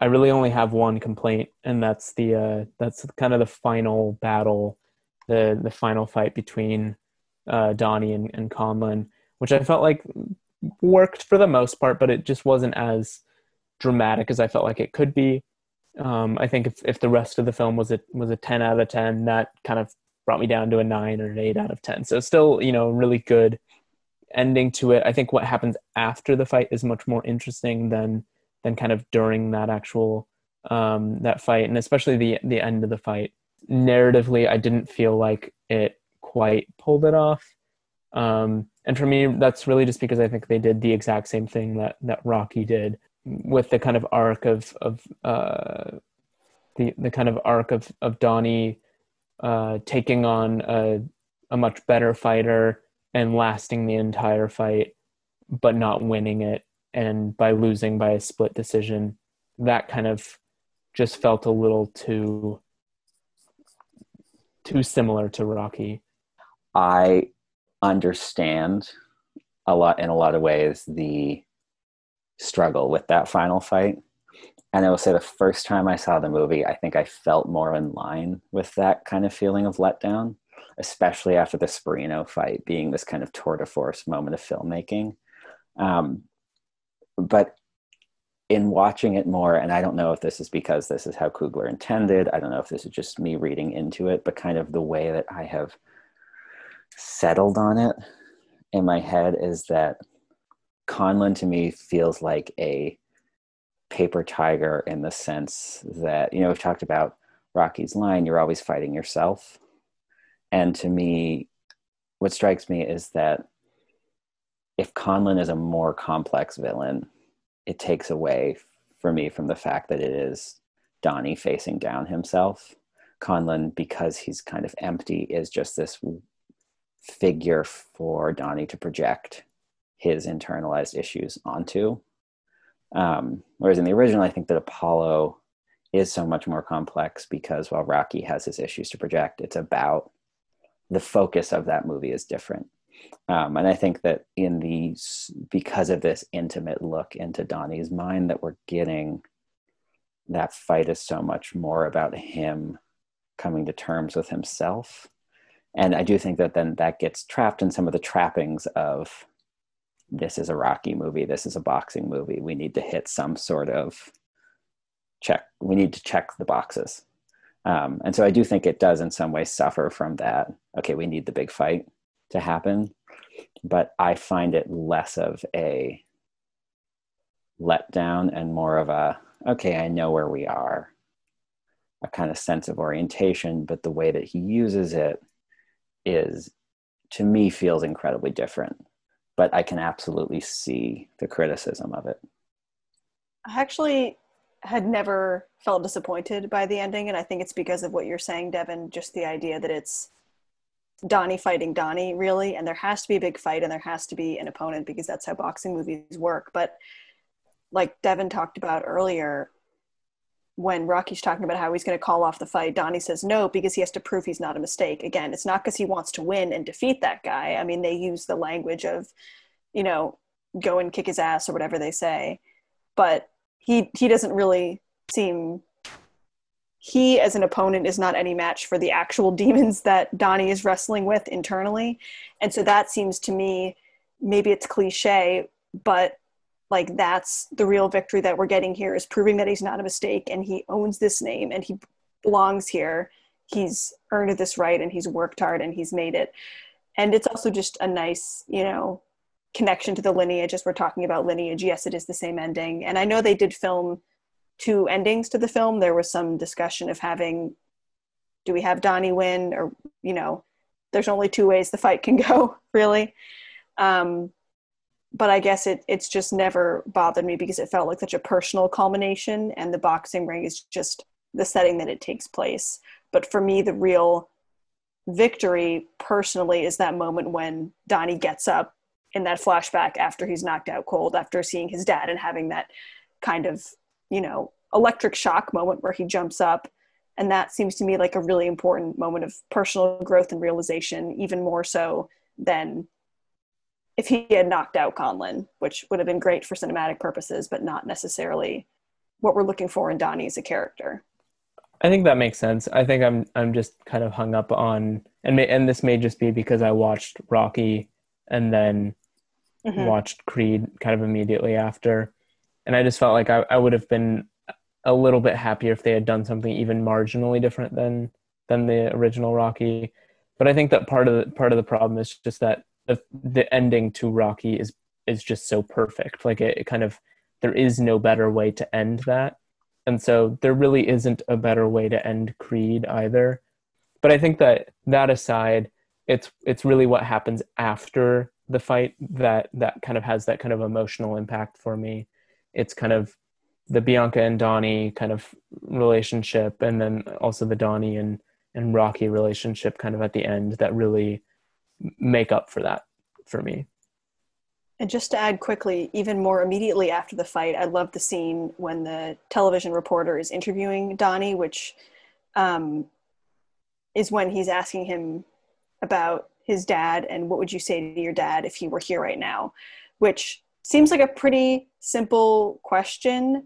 I really only have one complaint, and that's the uh, that's kind of the final battle, the the final fight between uh, Donnie and, and Conlan, which I felt like worked for the most part, but it just wasn't as dramatic as I felt like it could be. Um, I think if, if the rest of the film was a was a ten out of ten, that kind of brought me down to a nine or an eight out of ten. So still, you know, really good ending to it. I think what happens after the fight is much more interesting than than kind of during that actual um, that fight, and especially the the end of the fight. Narratively, I didn't feel like it quite pulled it off. Um, and for me, that's really just because I think they did the exact same thing that that Rocky did with the kind of arc of of uh, the the kind of arc of of Donnie uh, taking on a a much better fighter and lasting the entire fight, but not winning it, and by losing by a split decision, that kind of just felt a little too too similar to Rocky. I understand a lot in a lot of ways the struggle with that final fight. And I will say the first time I saw the movie, I think I felt more in line with that kind of feeling of letdown, especially after the Sporino fight being this kind of tour de force moment of filmmaking. Um, but in watching it more, and I don't know if this is because this is how Coogler intended, I don't know if this is just me reading into it, but kind of the way that I have settled on it in my head is that Conlan to me feels like a paper tiger in the sense that, you know, we've talked about Rocky's line, you're always fighting yourself. And to me, what strikes me is that if Conlan is a more complex villain, it takes away for me from the fact that it is Donnie facing down himself. Conlan, because he's kind of empty, is just this figure for Donnie to project his internalized issues onto. Um, whereas in the original, I think that Apollo is so much more complex because while Rocky has his issues to project, it's about the focus of that movie is different. Um, and I think that in the because of this intimate look into Donnie's mind that we're getting, that fight is so much more about him coming to terms with himself. And I do think that then that gets trapped in some of the trappings of this is a Rocky movie, this is a boxing movie. We need to hit some sort of check. We need to check the boxes. Um, and so I do think it does in some ways suffer from that. Okay, we need the big fight to happen. But I find it less of a letdown and more of a, okay, I know where we are, a kind of sense of orientation. But the way that he uses it is, to me, feels incredibly different but I can absolutely see the criticism of it. I actually had never felt disappointed by the ending, and I think it's because of what you're saying, Devin. Just the idea that it's Donnie fighting Donnie, really, and there has to be a big fight and there has to be an opponent because that's how boxing movies work. But like Devin talked about earlier, when Rocky's talking about how he's going to call off the fight, Donnie says no because he has to prove he's not a mistake. Again, it's not because he wants to win and defeat that guy. I mean, they use the language of, you know, go and kick his ass or whatever they say, but he he doesn't really seem. He, as an opponent, is not any match for the actual demons that Donnie is wrestling with internally, and so that seems to me, maybe it's cliche, but like that's the real victory that we're getting here is proving that he's not a mistake and he owns this name and he belongs here he's earned this right and he's worked hard and he's made it and it's also just a nice you know connection to the lineage as we're talking about lineage yes it is the same ending. And i know they did film two endings to the film. There was some discussion of having do we have donnie win or you know there's only two ways the fight can go really. Um, but I guess it it's just never bothered me because it felt like such a personal culmination, and the boxing ring is just the setting that it takes place. But for me, the real victory personally is that moment when Donnie gets up in that flashback after he's knocked out cold, after seeing his dad and having that kind of, you know, electric shock moment where he jumps up. And that seems to me like a really important moment of personal growth and realization, even more so than if he had knocked out Conlan, which would have been great for cinematic purposes, but not necessarily what we're looking for in Donnie as a character. I think that makes sense. I think I'm I'm just kind of hung up on and may, and this may just be because I watched Rocky and then mm-hmm. watched Creed kind of immediately after, and I just felt like I, I would have been a little bit happier if they had done something even marginally different than than the original Rocky. But I think that part of the part of the problem is just that the the ending to Rocky is is just so perfect. Like it, it kind of there is no better way to end that. And so there really isn't a better way to end Creed either. But I think that that aside, it's it's really what happens after the fight that that kind of has that kind of emotional impact for me. It's kind of the Bianca and Donnie kind of relationship, and then also the Donnie and and Rocky relationship kind of at the end that really make up for that for me. And just to add quickly, even more immediately after the fight, I love the scene when the television reporter is interviewing Donnie, which um, is when he's asking him about his dad and what would you say to your dad if he were here right now, which seems like a pretty simple question.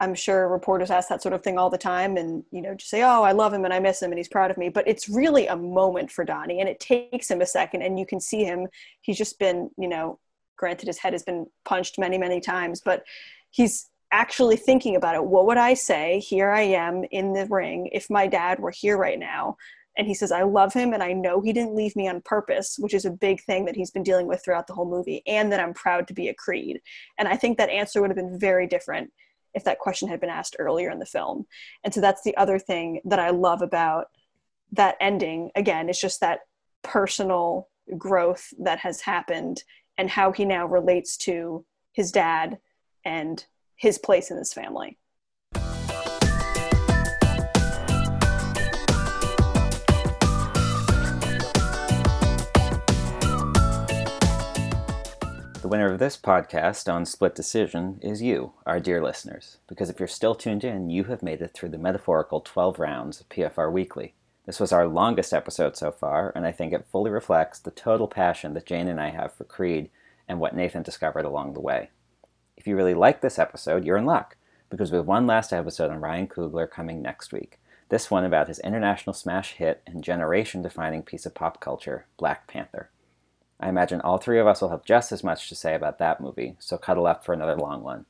I'm sure reporters ask that sort of thing all the time and, you know, just say, oh, I love him and I miss him and he's proud of me. But it's really a moment for Donnie and it takes him a second and you can see him. He's just been, you know, granted his head has been punched many, many times, but he's actually thinking about it. What would I say? Here I am in the ring if my dad were here right now and he says i love him and i know he didn't leave me on purpose which is a big thing that he's been dealing with throughout the whole movie and that i'm proud to be a creed. And i think that answer would have been very different if that question had been asked earlier in the film. And so that's the other thing that i love about that ending. Again it's just that personal growth that has happened and how he now relates to his dad and his place in his family winner of this podcast on Split Decision is you, our dear listeners, because if you're still tuned in, you have made it through the metaphorical 12 rounds of PFR Weekly. This was our longest episode so far, and I think it fully reflects the total passion that Jane and I have for Creed and what Nathan discovered along the way. If you really like this episode, you're in luck, because we have one last episode on Ryan Coogler coming next week. This one about his international smash hit and generation defining piece of pop culture, Black Panther. I imagine all three of us will have just as much to say about that movie, so cuddle up for another long one.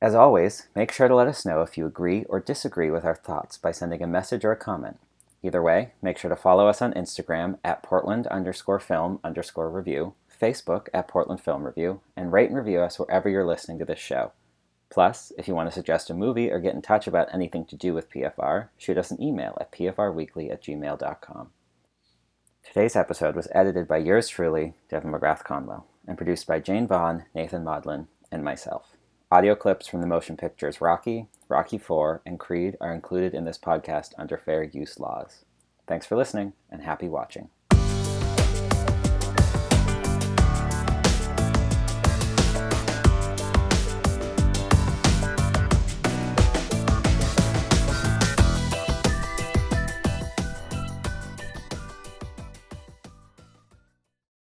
As always, make sure to let us know if you agree or disagree with our thoughts by sending a message or a comment. Either way, make sure to follow us on Instagram at Portland underscore film underscore review, Facebook at Portland Film Review, and rate and review us wherever you're listening to this show. Plus, if you want to suggest a movie or get in touch about anything to do with PFR, shoot us an email at pfrweekly at gmail.com. Today's episode was edited by yours truly, Devin McGrath Conwell, and produced by Jane Vaughn, Nathan Maudlin, and myself. Audio clips from the motion pictures Rocky, Rocky IV, and Creed are included in this podcast under fair use laws. Thanks for listening, and happy watching.